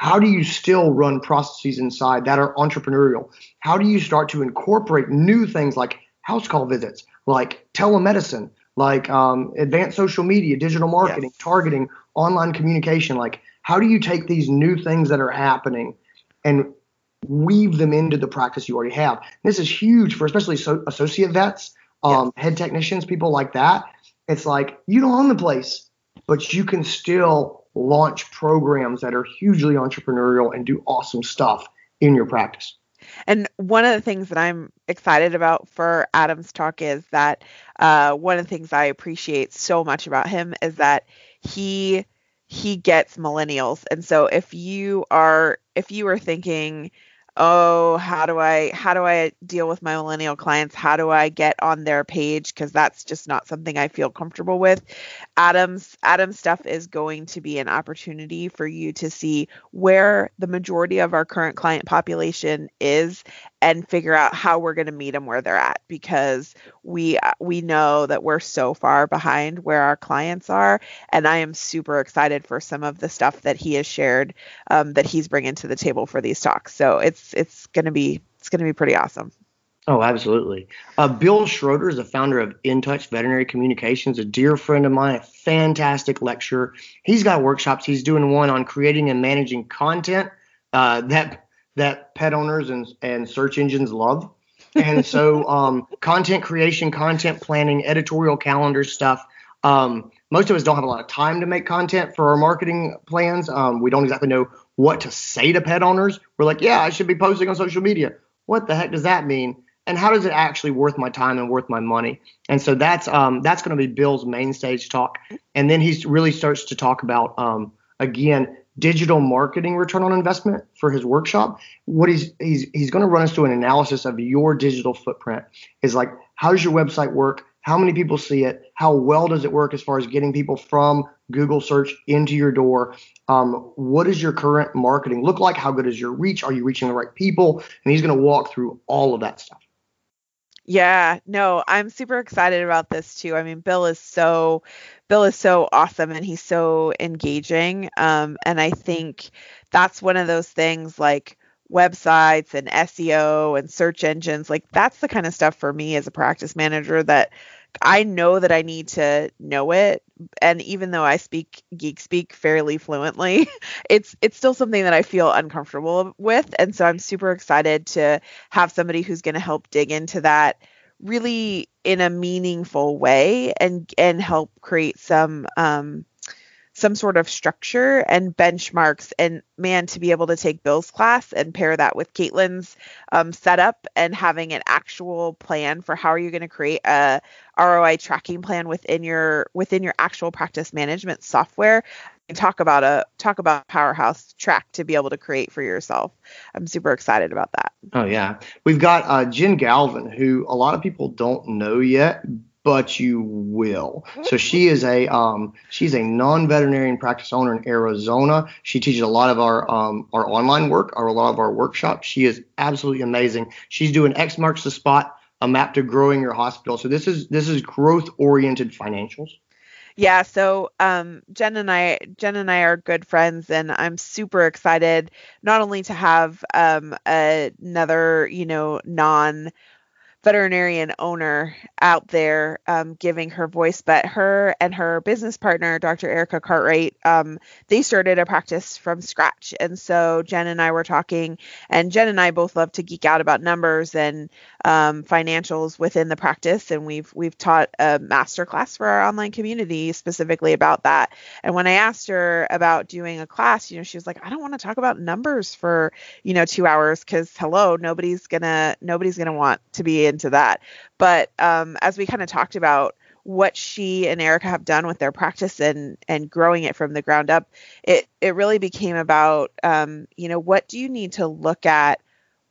[SPEAKER 1] how do you still run processes inside that are entrepreneurial? How do you start to incorporate new things like house call visits, like telemedicine, like um, advanced social media, digital marketing, yes. targeting, online communication? Like, how do you take these new things that are happening and weave them into the practice you already have? This is huge for especially so, associate vets, um, yes. head technicians, people like that. It's like you don't own the place, but you can still launch programs that are hugely entrepreneurial and do awesome stuff in your practice.
[SPEAKER 2] And one of the things that I'm excited about for Adam's talk is that uh, one of the things I appreciate so much about him is that he he gets millennials. And so if you are if you are thinking oh how do i how do i deal with my millennial clients? How do i get on their page? Because that's just not something i feel comfortable with. Adam's adam's stuff is going to be an opportunity for you to see where the majority of our current client population is and figure out how we're going to meet them where they're at because we we know that we're so far behind where our clients are and i am super excited for some of the stuff that he has shared um, that he's bringing to the table for these talks so it's it's going to be it's going to be pretty awesome
[SPEAKER 1] Oh, absolutely. Uh, Bill Schroeder is the founder of In Touch Veterinary Communications, a dear friend of mine, a fantastic lecturer. He's got workshops. He's doing one on creating and managing content uh, that that pet owners and, and search engines love. And so, um, content creation, content planning, editorial calendar stuff. Um, most of us don't have a lot of time to make content for our marketing plans. Um, we don't exactly know what to say to pet owners. We're like, yeah, I should be posting on social media. What the heck does that mean? And how does it actually worth my time and worth my money? And so that's um, that's going to be Bill's main stage talk. And then he really starts to talk about um, again digital marketing return on investment for his workshop. What he's he's he's going to run us through an analysis of your digital footprint. Is like how does your website work? How many people see it? How well does it work as far as getting people from Google search into your door? Um, what does your current marketing look like? How good is your reach? Are you reaching the right people? And he's going to walk through all of that stuff.
[SPEAKER 2] Yeah, no, I'm super excited about this too. I mean, Bill is so Bill is so awesome and he's so engaging. Um, and I think that's one of those things like websites and SEO and search engines. Like that's the kind of stuff for me as a practice manager that I know that I need to know it. And even though I speak geek speak fairly fluently, it's it's still something that I feel uncomfortable with. And so I'm super excited to have somebody who's going to help dig into that really in a meaningful way and and help create some um some sort of structure and benchmarks. And man, to be able to take Bill's class and pair that with Caitlin's um, setup and having an actual plan for how are you going to create a ROI tracking plan within your within your actual practice management software. And talk about a talk about powerhouse track to be able to create for yourself. I'm super excited about that.
[SPEAKER 1] Oh yeah, we've got uh, Jen Galvin, who a lot of people don't know yet, but you will. So she is a um, she's a non-veterinarian practice owner in Arizona. She teaches a lot of our um, our online work or a lot of our workshops. She is absolutely amazing. She's doing X marks the spot, a map to growing your hospital. So this is this is growth oriented financials.
[SPEAKER 2] Yeah, so um, Jen and I, Jen and I are good friends, and I'm super excited not only to have um, another, you know, non veterinarian owner out there um, giving her voice, but her and her business partner, Dr. Erica Cartwright, um, they started a practice from scratch. And so Jen and I were talking, and Jen and I both love to geek out about numbers and um, financials within the practice. And we've we've taught a master class for our online community specifically about that. And when I asked her about doing a class, you know, she was like, I don't want to talk about numbers for you know two hours because hello, nobody's gonna nobody's gonna want to be into that. But um, as we kind of talked about what she and Erica have done with their practice and and growing it from the ground up, it it really became about um, you know what do you need to look at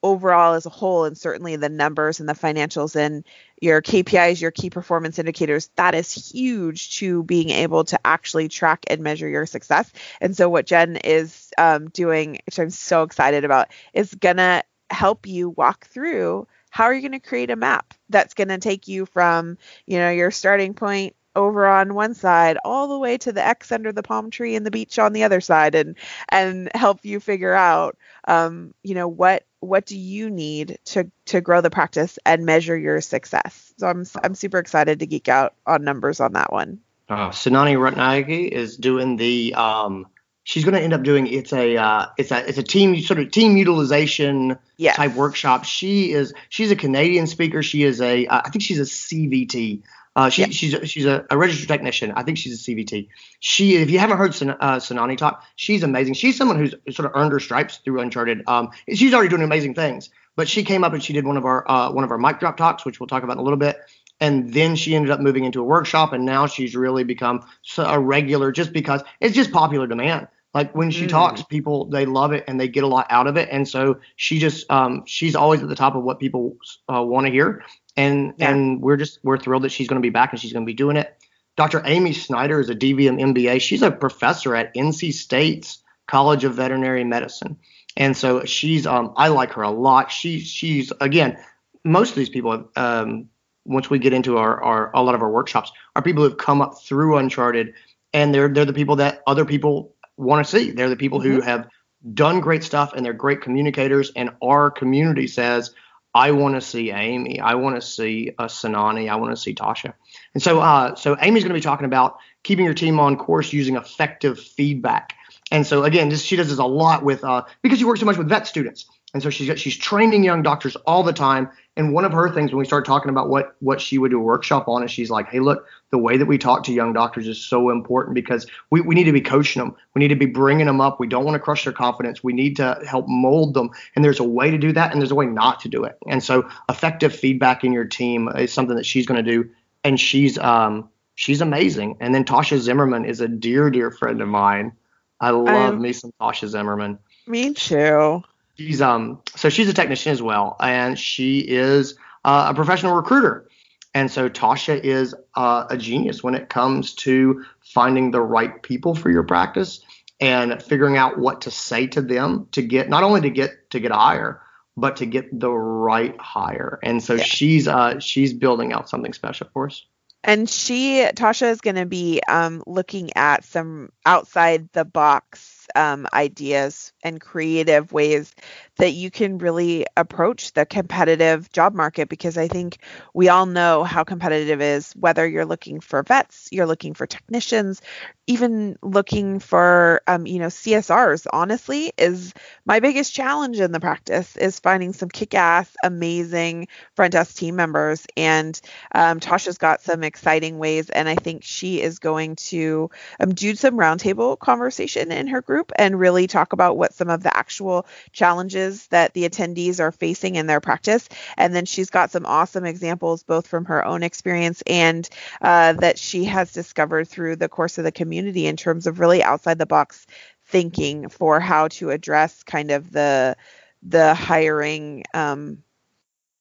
[SPEAKER 2] overall as a whole and certainly the numbers and the financials and your KPIs, your key performance indicators, that is huge to being able to actually track and measure your success. And so what Jen is um, doing, which I'm so excited about, is gonna help you walk through how are you going to create a map that's going to take you from, you know, your starting point over on one side all the way to the X under the palm tree and the beach on the other side and and help you figure out um, you know what what do you need to to grow the practice and measure your success. So I'm I'm super excited to geek out on numbers on that one.
[SPEAKER 1] Uh, Sanani Ratnayake is doing the um, she's going to end up doing it's a uh, it's a it's a team sort of team utilization yes. type workshop. She is she's a Canadian speaker. She is a uh, I think she's a CVT. Uh, she, yep. She's a, she's a, a, registered technician. I think she's a CVT. She, if you haven't heard San, uh, Sanani talk, she's amazing. She's someone who's sort of earned her stripes through Uncharted. Um, she's already doing amazing things. But she came up and she did one of our uh, one of our mic drop talks, which we'll talk about in a little bit and then she ended up moving into a workshop and now she's really become a regular just because it's just popular demand like when she mm. talks, people they love it and they get a lot out of it. And so she just um, she's always at the top of what people uh, want to hear. And yeah. and we're just we're thrilled that she's going to be back and she's going to be doing it. Dr. Amy Snyder is a DVM MBA. She's a professor at NC State's College of Veterinary Medicine. And so she's um, I like her a lot. She she's again most of these people um, once we get into our, our a lot of our workshops are people who've come up through Uncharted and they're they're the people that other people want to see. They're the people mm-hmm. who have done great stuff and they're great communicators. And our community says, I want to see Amy. I want to see uh, Sanani. I want to see Tasha. And so, uh, so Amy's going to be talking about keeping your team on course using effective feedback. And so again, this, she does this a lot with uh, because she works so much with vet students. And so she's she's training young doctors all the time. And one of her things when we start talking about what what she would do a workshop on is she's like, hey, look, the way that we talk to young doctors is so important because we, we need to be coaching them. We need to be bringing them up. We don't want to crush their confidence. We need to help mold them. And there's a way to do that, and there's a way not to do it. And so effective feedback in your team is something that she's going to do. And she's um she's amazing. And then Tasha Zimmerman is a dear, dear friend of mine. I love um, me some Tasha Zimmerman.
[SPEAKER 2] Me too.
[SPEAKER 1] She's um so she's a technician as well, and she is uh, a professional recruiter. And so Tasha is uh, a genius when it comes to finding the right people for your practice and figuring out what to say to them to get not only to get to get a hire, but to get the right hire. And so yeah. she's uh, she's building out something special for us.
[SPEAKER 2] And she Tasha is going to be um, looking at some outside the box um, ideas and creative ways that you can really approach the competitive job market because I think we all know how competitive is whether you're looking for vets, you're looking for technicians, even looking for um, you know CSRs honestly is my biggest challenge in the practice is finding some kick-ass amazing front desk team members. And um, Tasha's got some exciting ways and I think she is going to um, do some roundtable conversation in her group and really talk about what some of the actual challenges that the attendees are facing in their practice and then she's got some awesome examples both from her own experience and uh, that she has discovered through the course of the community in terms of really outside the box thinking for how to address kind of the the hiring um,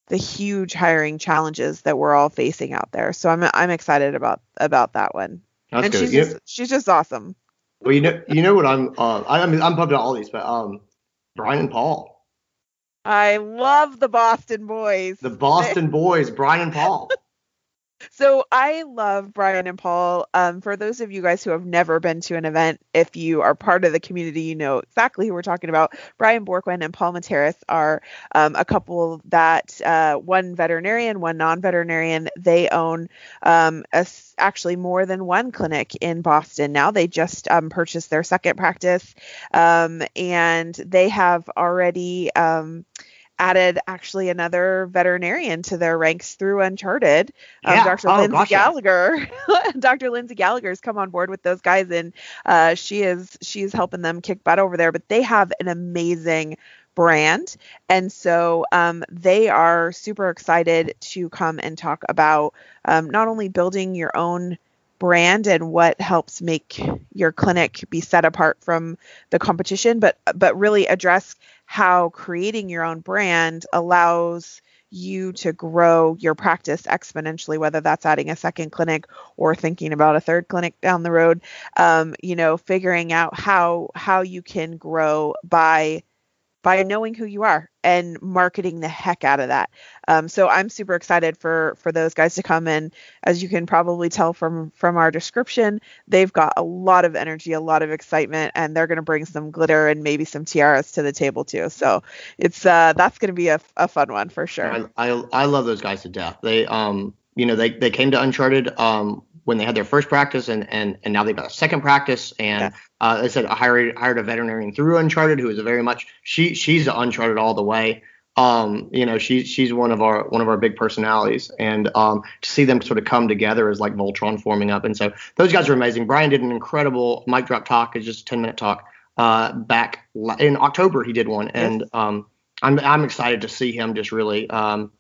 [SPEAKER 2] the huge hiring challenges that we're all facing out there. So I'm I'm excited about about that one. That's and good. she's just, she's just awesome.
[SPEAKER 1] Well, you know you know what I'm uh, I, am I'm pumped about all these, but um Brian and Paul.
[SPEAKER 2] I love the Boston boys.
[SPEAKER 1] The Boston boys, Brian and Paul.
[SPEAKER 2] So I love Brian and Paul. Um, for those of you guys who have never been to an event, if you are part of the community, you know exactly who we're talking about. Brian Bourquin and Paul Materas are um, a couple that uh, one veterinarian, one non-veterinarian. They own um, a, actually more than one clinic in Boston now. They just um, purchased their second practice, um, and they have already um, added actually another veterinarian to their ranks through Uncharted. Um. Dr. Oh, Lindsay gotcha. Gallagher. Dr. Lindsay Gallagher's come on board with those guys, and uh, she is she's helping them kick butt over there. But they have an amazing brand, and so um, they are super excited to come and talk about um, not only building your own brand and what helps make your clinic be set apart from the competition but but really address how creating your own brand allows you to grow your practice exponentially whether that's adding a second clinic or thinking about a third clinic down the road um, you know figuring out how how you can grow by by knowing who you are and marketing the heck out of that. Um, so I'm super excited for for those guys to come in. As you can probably tell from from our description, they've got a lot of energy, a lot of excitement, and they're going to bring some glitter and maybe some tiaras to the table too. So it's uh, that's going to be a, a fun one for sure.
[SPEAKER 1] I, I I love those guys to death. They um you know they they came to Uncharted um when they had their first practice and and and now they've got a second practice and yeah. uh, I said I hired hired a veterinarian through Uncharted who is a very much she she's Uncharted all the way. Um, you know, she's she's one of our one of our big personalities, and um, to see them sort of come together is like Voltron forming up. And so those guys are amazing. Brian did an incredible mic drop talk. It's just a 10 minute talk. Uh, back in October he did one, and um, I'm I'm excited to see him just really um,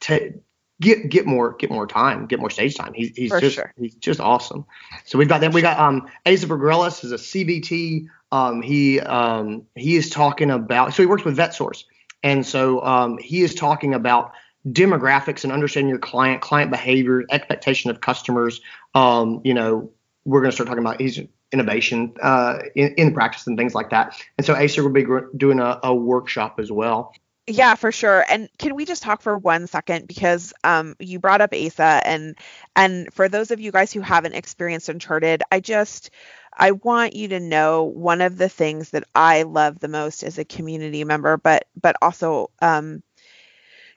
[SPEAKER 1] t- get get more get more time, get more stage time. He's he's For just sure. he's just awesome. So we've got that. We got um Asa Bergrelis is a CVT. Um he um he is talking about so he works with VetSource. And so um he is talking about demographics and understanding your client, client behavior, expectation of customers. Um, you know, we're going to start talking about he's innovation uh, in, in practice and things like that. And so Asa will be doing a, a workshop as well.
[SPEAKER 2] Yeah, for sure. And can we just talk for one second because um, you brought up Asa and and for those of you guys who haven't experienced Uncharted, I just I want you to know one of the things that I love the most as a community member, but but also um,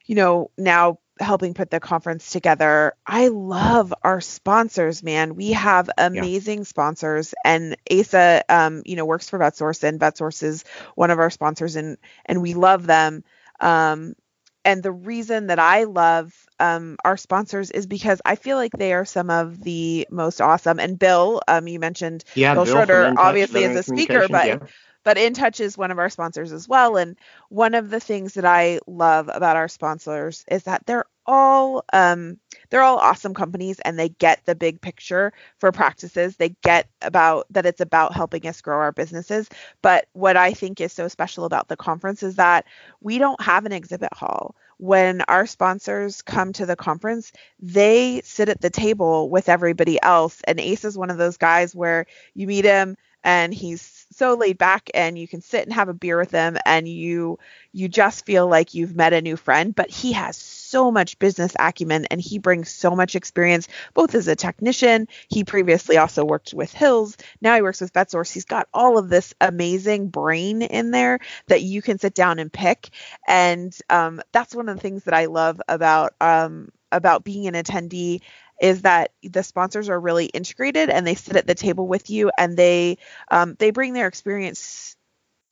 [SPEAKER 2] you know now helping put the conference together. I love our sponsors, man. We have amazing yeah. sponsors, and Asa, um, you know, works for VetSource, and VetSource is one of our sponsors, and and we love them. Um, and the reason that I love um, our sponsors is because I feel like they are some of the most awesome. And Bill, um, you mentioned yeah, Bill, Bill Schroeder, obviously is a speaker, but yeah. but InTouch is one of our sponsors as well. And one of the things that I love about our sponsors is that they're all um, they're all awesome companies and they get the big picture for practices. They get about that it's about helping us grow our businesses. But what I think is so special about the conference is that we don't have an exhibit hall. When our sponsors come to the conference, they sit at the table with everybody else. And Ace is one of those guys where you meet him and he's so laid back and you can sit and have a beer with him and you you just feel like you've met a new friend but he has so much business acumen and he brings so much experience both as a technician. He previously also worked with Hills. Now he works with VetSource. He's got all of this amazing brain in there that you can sit down and pick. And um, that's one of the things that I love about um, about being an attendee is that the sponsors are really integrated and they sit at the table with you and they um, they bring their experience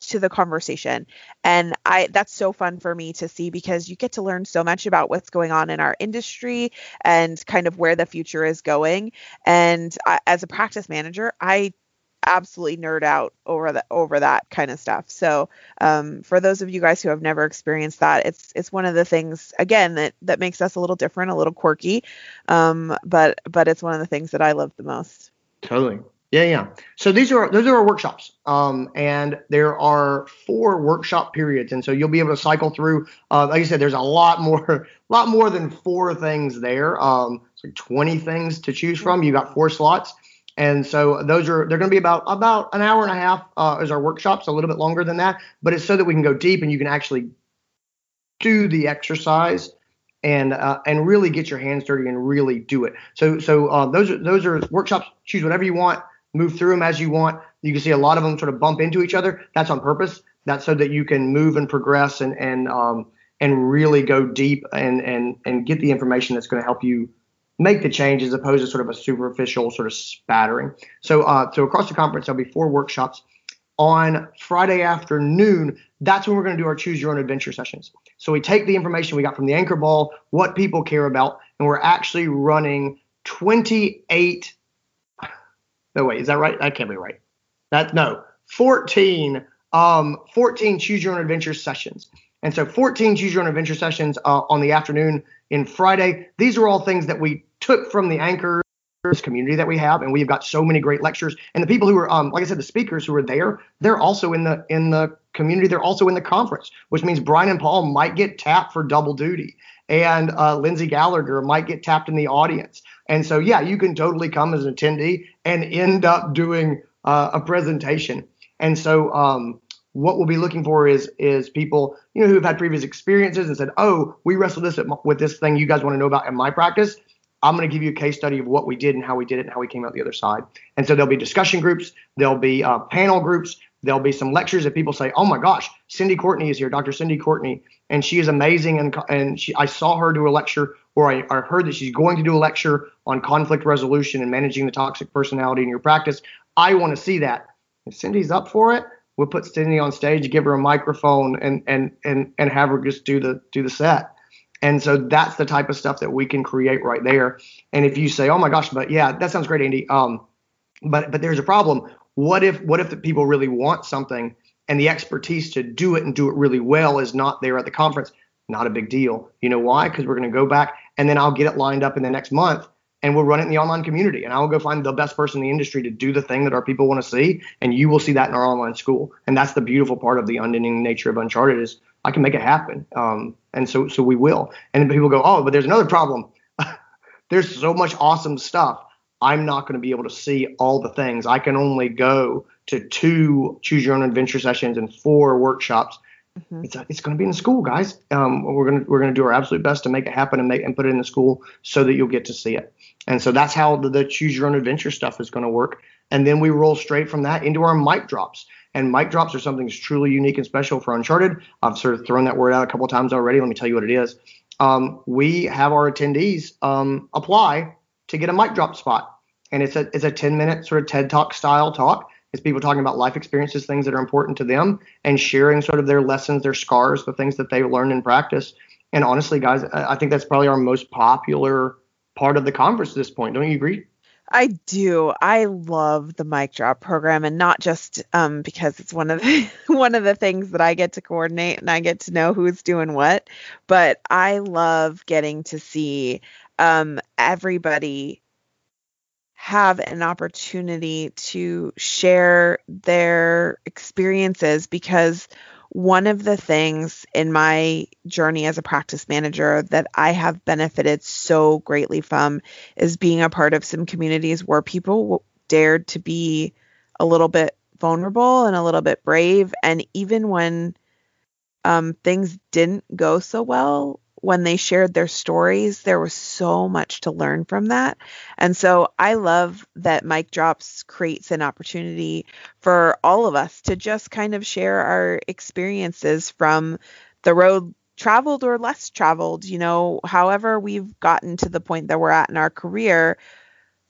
[SPEAKER 2] to the conversation. And i that's so fun for me to see because you get to learn so much about what's going on in our industry and kind of where the future is going. And I, as a practice manager i absolutely nerd out over the over that kind of stuff. So um, for those of you guys who have never experienced that, it's it's one of the things again that that makes us a little different, a little quirky, um, but but it's one of the things that I love the most.
[SPEAKER 1] Totally. Yeah, yeah. So these are those are our workshops, um, and there are four workshop periods, and so you'll be able to cycle through. Uh, like I said, there's a lot more, lot more than four things there. Um, it's like 20 things to choose from. You got four slots, and so those are they're going to be about about an hour and a half uh, as our workshops, a little bit longer than that, but it's so that we can go deep and you can actually do the exercise and uh, and really get your hands dirty and really do it. So so uh, those are those are workshops. Choose whatever you want, move through them as you want. You can see a lot of them sort of bump into each other. That's on purpose. That's so that you can move and progress and and um, and really go deep and and and get the information that's going to help you make the change as opposed to sort of a superficial sort of spattering. So, uh, so across the conference, there'll be four workshops. On Friday afternoon, that's when we're going to do our choose your own adventure sessions. So we take the information we got from the anchor ball, what people care about, and we're actually running 28. No, wait, is that right? That can't be right. That no, 14. Um, 14 choose your own adventure sessions. And so 14 choose your own adventure sessions uh, on the afternoon in Friday. These are all things that we took from the anchors community that we have and we've got so many great lectures. And the people who are um, like i said the speakers who are there they're also in the in the community they're also in the conference which means brian and paul might get tapped for double duty and uh, lindsay gallagher might get tapped in the audience. And so yeah you can totally come as an attendee and end up doing uh, a presentation. And so um, what we'll be looking for is is people you know who have had previous experiences and said oh we wrestled this with this thing you guys want to know about in my practice I'm going to give you a case study of what we did and how we did it and how we came out the other side. And so there'll be discussion groups, there'll be uh, panel groups, there'll be some lectures that people say, "Oh my gosh, Cindy Courtney is here, Dr. Cindy Courtney, and she is amazing." And and she, I saw her do a lecture, or I, I heard that she's going to do a lecture on conflict resolution and managing the toxic personality in your practice. I want to see that. If Cindy's up for it, we'll put Cindy on stage, give her a microphone, and and and and have her just do the do the set. And so that's the type of stuff that we can create right there. And if you say, "Oh my gosh," but yeah, that sounds great, Andy. Um, but but there's a problem. What if what if the people really want something and the expertise to do it and do it really well is not there at the conference? Not a big deal. You know why? Because we're going to go back and then I'll get it lined up in the next month and we'll run it in the online community and I will go find the best person in the industry to do the thing that our people want to see and you will see that in our online school and that's the beautiful part of the unending nature of uncharted is I can make it happen. Um, and so so we will. And people go, oh, but there's another problem. there's so much awesome stuff. I'm not going to be able to see all the things. I can only go to two choose your own adventure sessions and four workshops. Mm-hmm. It's it's going to be in the school, guys. Um, we're gonna we're gonna do our absolute best to make it happen and make and put it in the school so that you'll get to see it. And so that's how the, the choose your own adventure stuff is going to work. And then we roll straight from that into our mic drops. And mic drops are something that's truly unique and special for Uncharted. I've sort of thrown that word out a couple of times already. Let me tell you what it is. Um, we have our attendees um, apply to get a mic drop spot, and it's a it's a 10 minute sort of TED Talk style talk. It's people talking about life experiences, things that are important to them, and sharing sort of their lessons, their scars, the things that they learned in practice. And honestly, guys, I think that's probably our most popular part of the conference at this point. Don't you agree?
[SPEAKER 2] I do. I love the mic drop program, and not just um, because it's one of the one of the things that I get to coordinate and I get to know who's doing what, but I love getting to see um, everybody have an opportunity to share their experiences because one of the things in my journey as a practice manager that I have benefited so greatly from is being a part of some communities where people dared to be a little bit vulnerable and a little bit brave. And even when um, things didn't go so well, when they shared their stories, there was so much to learn from that. And so I love that Mic Drops creates an opportunity for all of us to just kind of share our experiences from the road traveled or less traveled, you know, however we've gotten to the point that we're at in our career,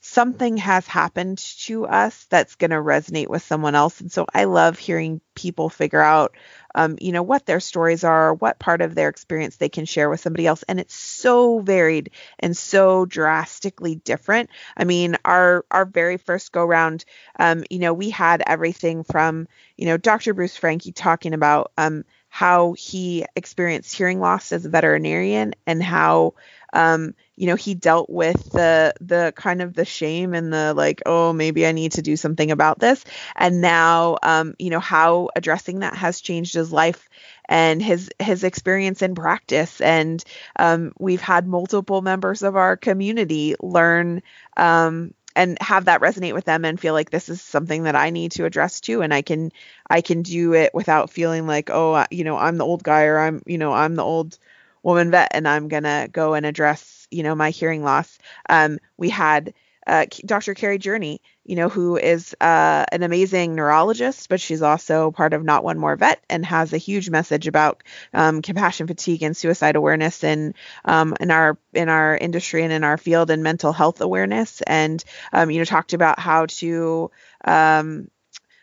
[SPEAKER 2] something has happened to us that's going to resonate with someone else. And so I love hearing people figure out, um, you know, what their stories are, what part of their experience they can share with somebody else. And it's so varied and so drastically different. I mean, our our very first go round, um, you know, we had everything from, you know, Dr. Bruce Franke talking about um, how he experienced hearing loss as a veterinarian and how um, you know he dealt with the the kind of the shame and the like oh maybe i need to do something about this. And now um, you know how addressing that has changed his life and his his experience in practice. And um, we've had multiple members of our community learn um, and have that resonate with them and feel like this is something that I need to address too and I can I can do it without feeling like oh you know I'm the old guy or I'm you know I'm the old woman vet and I'm going to go and address, you know, my hearing loss. Um, we had uh, Dr. Carrie Jurney, you know, who is uh, an amazing neurologist, but she's also part of Not One More Vet and has a huge message about um, compassion fatigue and suicide awareness in um, in our in our industry and in our field and mental health awareness. And um, you know, talked about how to um,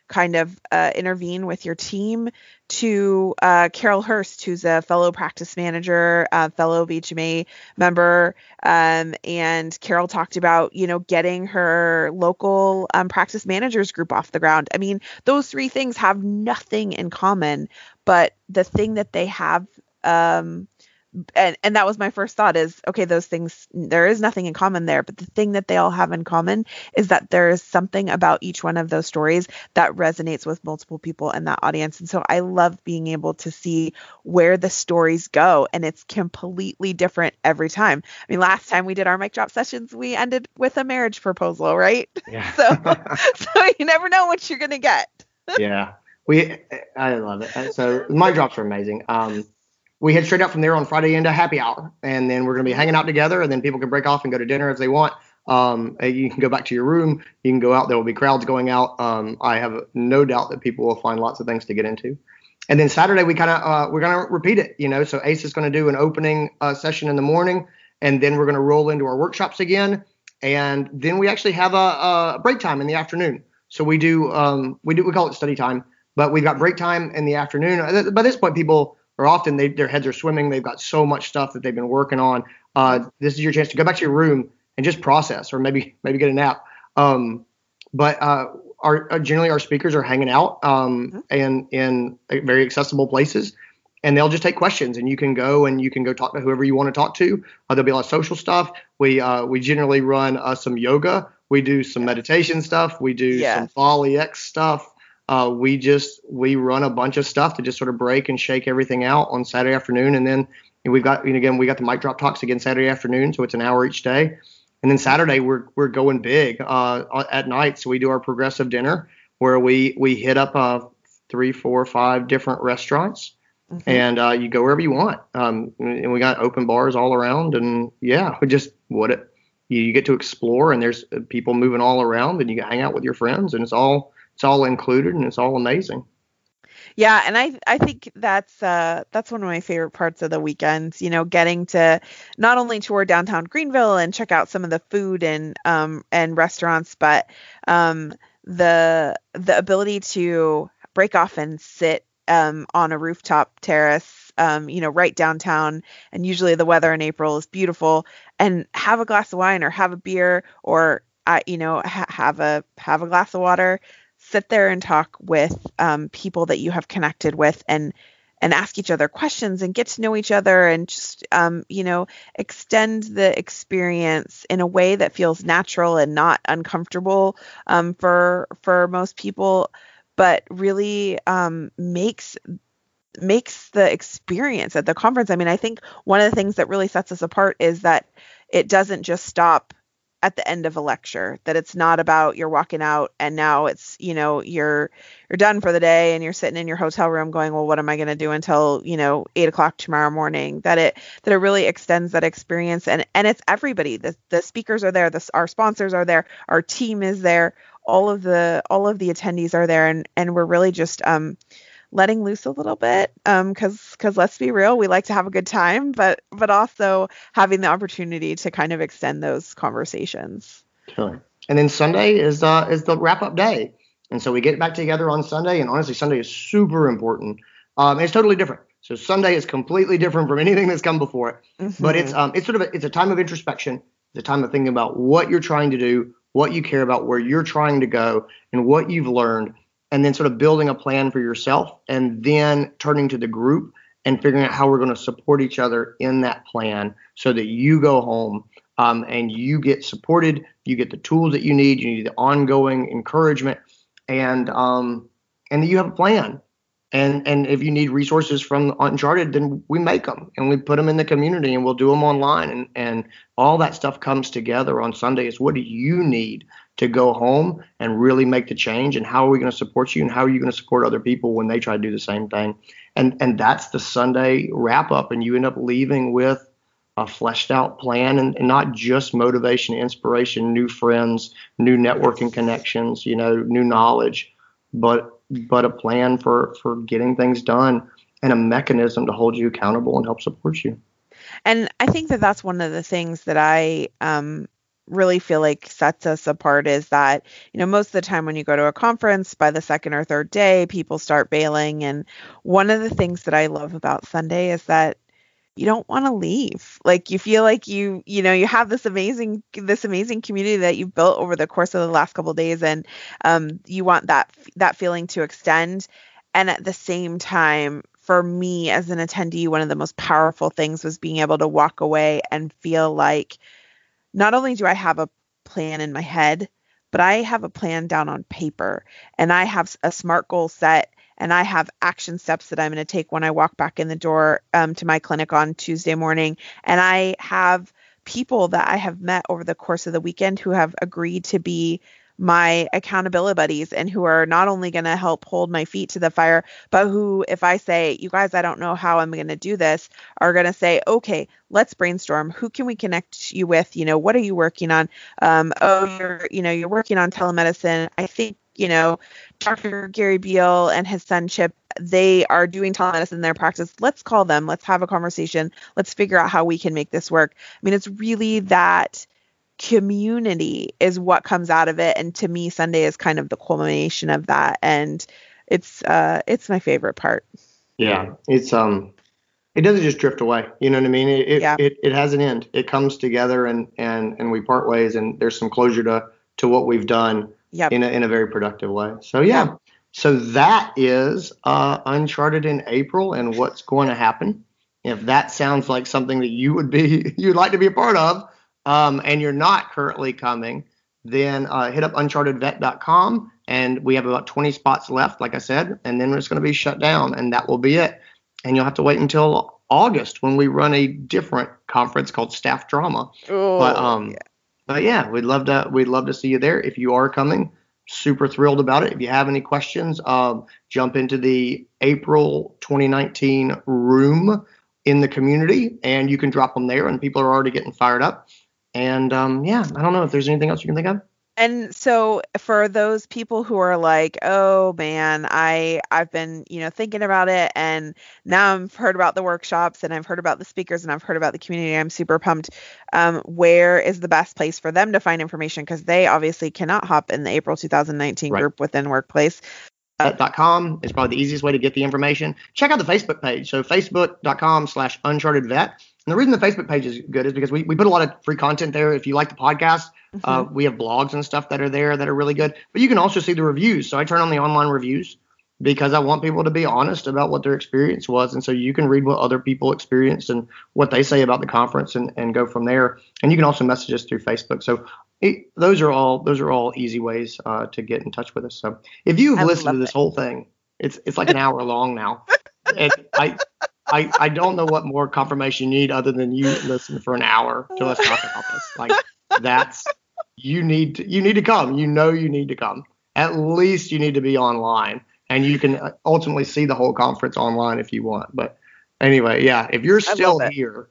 [SPEAKER 2] kind of uh, intervene with your team to uh, Carol Hurst, who's a fellow practice manager, uh, fellow VHMA member. Um, and Carol talked about, you know, getting her local um, practice managers group off the ground. I mean, those three things have nothing in common, but the thing that they have um, and and that was my first thought is okay those things there is nothing in common there but the thing that they all have in common is that there is something about each one of those stories that resonates with multiple people in that audience. And so i love being able to see where the stories go and it's completely different every time. I mean last time we did our mic drop sessions we ended with a marriage proposal right? Yeah. so so you never know what you're gonna get.
[SPEAKER 1] Yeah. We i love it. So my drops are amazing. Um we head straight out from there on Friday into happy hour, and then we're going to be hanging out together, and then people can break off and go to dinner if they want. Um, you can go back to your room. You can go out. There will be crowds going out. Um, I have no doubt that people will find lots of things to get into. And then Saturday we kind of uh, we're going to repeat it. You know, so Ace is going to do an opening uh, session in the morning, and then we're going to roll into our workshops again, and then we actually have a, a break time in the afternoon. So we do um, we do we call it study time, but we've got break time in the afternoon. By this point, people or often they, their heads are swimming. They've got so much stuff that they've been working on. Uh, this is your chance to go back to your room and just process, or maybe maybe get a nap. Um, but uh, our uh, generally our speakers are hanging out um, mm-hmm. and in very accessible places, and they'll just take questions, and you can go and you can go talk to whoever you want to talk to. Uh, there'll be a lot of social stuff. We uh, we generally run uh, some yoga. We do some meditation stuff. We do yes. some Volley X stuff uh, we just we run a bunch of stuff to just sort of break and shake everything out on Saturday afternoon, and then we've got and again we got the mic drop talks again Saturday afternoon, so it's an hour each day, and then Saturday we're we're going big uh, at night, so we do our progressive dinner where we we hit up uh, three, four, five different restaurants. Mm-hmm. And uh, you go wherever you want, um, and we got open bars all around, and yeah, we just what it you, you get to explore, and there's people moving all around, and you can hang out with your friends, and it's all it's all included and it's all amazing.
[SPEAKER 2] Yeah, and I I think that's uh that's one of my favorite parts of the weekends, you know, getting to not only tour downtown Greenville and check out some of the food and um and restaurants, but um the the ability to break off and sit um on a rooftop terrace um, you know, right downtown. And usually the weather in April is beautiful. And have a glass of wine or have a beer or, uh, you know, ha- have a have a glass of water sit there and talk with um, people that you have connected with and and ask each other questions and get to know each other and just um, you know extend the experience in a way that feels natural and not uncomfortable um, for for most people but really um, makes makes the experience at the conference. I mean i think one of the things that really sets us apart is that it doesn't just stop at the end of a lecture that it's not about you're walking out and now it's you know you're you're done for the day and you're sitting in your hotel room going well what am i going to do until you know eight o'clock tomorrow morning? That it that it really extends that experience and and it's everybody. The, the speakers are there the, our sponsors are there our team is there all of the all of the attendees are there and and we're really just um letting loose a little bit um because because let's be real we like to have a good time but but also having the opportunity to kind of extend those conversations
[SPEAKER 1] Sure. And then Sunday is uh is the wrap up day. And so we get back together on Sunday, and honestly, Sunday is super important. Um, it's totally different. So Sunday is completely different from anything that's come before it.
[SPEAKER 2] Mm-hmm.
[SPEAKER 1] But it's um it's sort of a, it's a time of introspection. It's a time of thinking about what you're trying to do, what you care about, where you're trying to go, and what you've learned, and then sort of building a plan for yourself, and then turning to the group and figuring out how we're going to support each other in that plan, so that you go home um, and you get supported, you get the tools that you need, you need the ongoing encouragement, and um, and you have a plan. And and if you need resources from Uncharted, then we make them and we put them in the community and we'll do them online and and all that stuff comes together on Sunday. Is what do you need to go home and really make the change? And how are we going to support you? And how are you going to support other people when they try to do the same thing? And and that's the Sunday wrap up, and you end up leaving with a fleshed out plan and, and, not just motivation, inspiration, new friends, new networking connections, you know, new knowledge, but but a plan for for getting things done and a mechanism to hold you accountable and help support you.
[SPEAKER 2] And I think that that's one of the things that I um, really feel like sets us apart is that you know most of the time when you go to a conference by the second or third day people start bailing. And one of the things that I love about Sunday is that you don't want to leave. Like you feel like you you know you have this amazing this amazing community that you've built over the course of the last couple days. And um, you want that that feeling to extend. And at the same time for me as an attendee one of the most powerful things was being able to walk away and feel like not only do i have a plan in my head but i have a plan down on paper and i have a smart goal set and I have action steps that I'm going to take when I walk back in the door um, to my clinic on Tuesday morning. And I have people that I have met over the course of the weekend who have agreed to be my accountability buddies and who are not only going to help hold my feet to the fire, but who, if I say, you guys, I don't know how I'm going to do this, are going to say, okay, let's brainstorm. Who can we connect you with? You know, what are you working on? Um, oh, you're, you know, you're working on telemedicine. I think you know, Dr. Gary Beal and his son Chip, they are doing telemedicine in their practice. Let's call them. Let's have a conversation. Let's figure out how we can make this work. I mean, it's really that community is what comes out of it. And to me, Sunday is kind of the culmination of that. And it's uh it's my favorite part.
[SPEAKER 1] Yeah. It's um it doesn't just drift away. You know what I mean? It it,
[SPEAKER 2] Yeah.
[SPEAKER 1] it, it has an end. It comes together and and and we part ways and there's some closure to to what we've done
[SPEAKER 2] Yep.
[SPEAKER 1] in a in a very productive way. So yeah. So that is uh, Uncharted in April and what's going to happen. If that sounds like something that you would be you'd like to be a part of, um, and you're not currently coming, then uh, hit up unchartedvet.com and we have about 20 spots left, like I said, and then it's going to be shut down, and that will be it. And you'll have to wait until August when we run a different conference called Staff Drama.
[SPEAKER 2] Oh,
[SPEAKER 1] But um,
[SPEAKER 2] yeah.
[SPEAKER 1] but yeah, we'd love to we'd love to see you there if you are coming. Super thrilled about it. If you have any questions, um, jump into the April 2019 room in the community, and you can drop them there, and people are already getting fired up. And um, yeah, I don't know if there's anything else you can think of.
[SPEAKER 2] and so for those people who are like oh man i i've been you know thinking about it and now i've heard about the workshops and i've heard about the speakers and i've heard about the community i'm super pumped um, where is the best place for them to find information because they obviously cannot hop in the april 2019
[SPEAKER 1] Right.
[SPEAKER 2] group within workplace
[SPEAKER 1] vet.com is probably the easiest way to get the information. Check out the Facebook page. So facebook.com slash uncharted vet. And the reason the Facebook page is good is because we, we put a lot of free content there. If you like the podcast, uh, we have blogs and stuff that are there that are really good. But you can also see the reviews. So I turn on the online reviews because I want people to be honest about what their experience was. And so you can read what other people experienced and what they say about the conference and, and go from there. And you can also message us through Facebook. So it, those are all those are all easy ways uh, to get in touch with us. So if you've
[SPEAKER 2] I
[SPEAKER 1] listened to this
[SPEAKER 2] it.
[SPEAKER 1] whole thing, it's it's like an hour long now. And I, I I don't know what more confirmation you need other than you listen for an hour to us talk about this. Like that's you need to, you need to come. You know you need to come. At least you need to be online, and you can uh, ultimately see the whole conference online if you want. But anyway, yeah, if you're still here,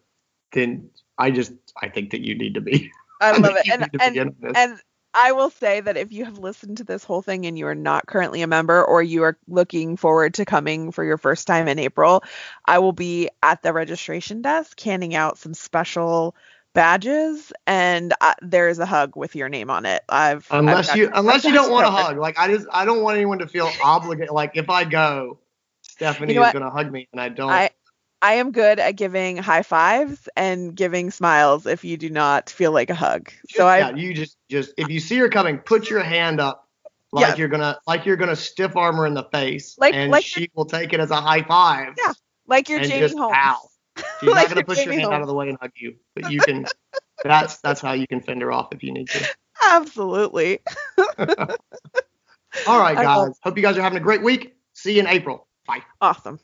[SPEAKER 1] then I just I think that you need to be.
[SPEAKER 2] I love it, and and, and I will say that if you have listened to this whole thing and you are not currently a member or you are looking forward to coming for your first time in April, I will be at the registration desk handing out some special badges and uh, there's a hug with your name on it. I've
[SPEAKER 1] unless
[SPEAKER 2] I've
[SPEAKER 1] you unless you don't want a hug. Like I just I don't want anyone to feel obligated. Like if I go, Stephanie you know is gonna hug me and I don't.
[SPEAKER 2] I, I am good at giving high fives and giving smiles if you do not feel like a hug. So
[SPEAKER 1] yeah, I you just just if you see her coming, put your hand up like yeah. you're gonna like you're gonna stiff arm her in the face, like, and like she will take it as a high five.
[SPEAKER 2] Yeah, like you're Jamie just, Holmes. Ow.
[SPEAKER 1] She's like not gonna push Jamie your hand Holmes. out of the way and hug you, but you can. that's that's how you can fend her off if you need to.
[SPEAKER 2] Absolutely.
[SPEAKER 1] All right, guys. Hope you guys are having a great week. See you in April. Bye.
[SPEAKER 2] Awesome.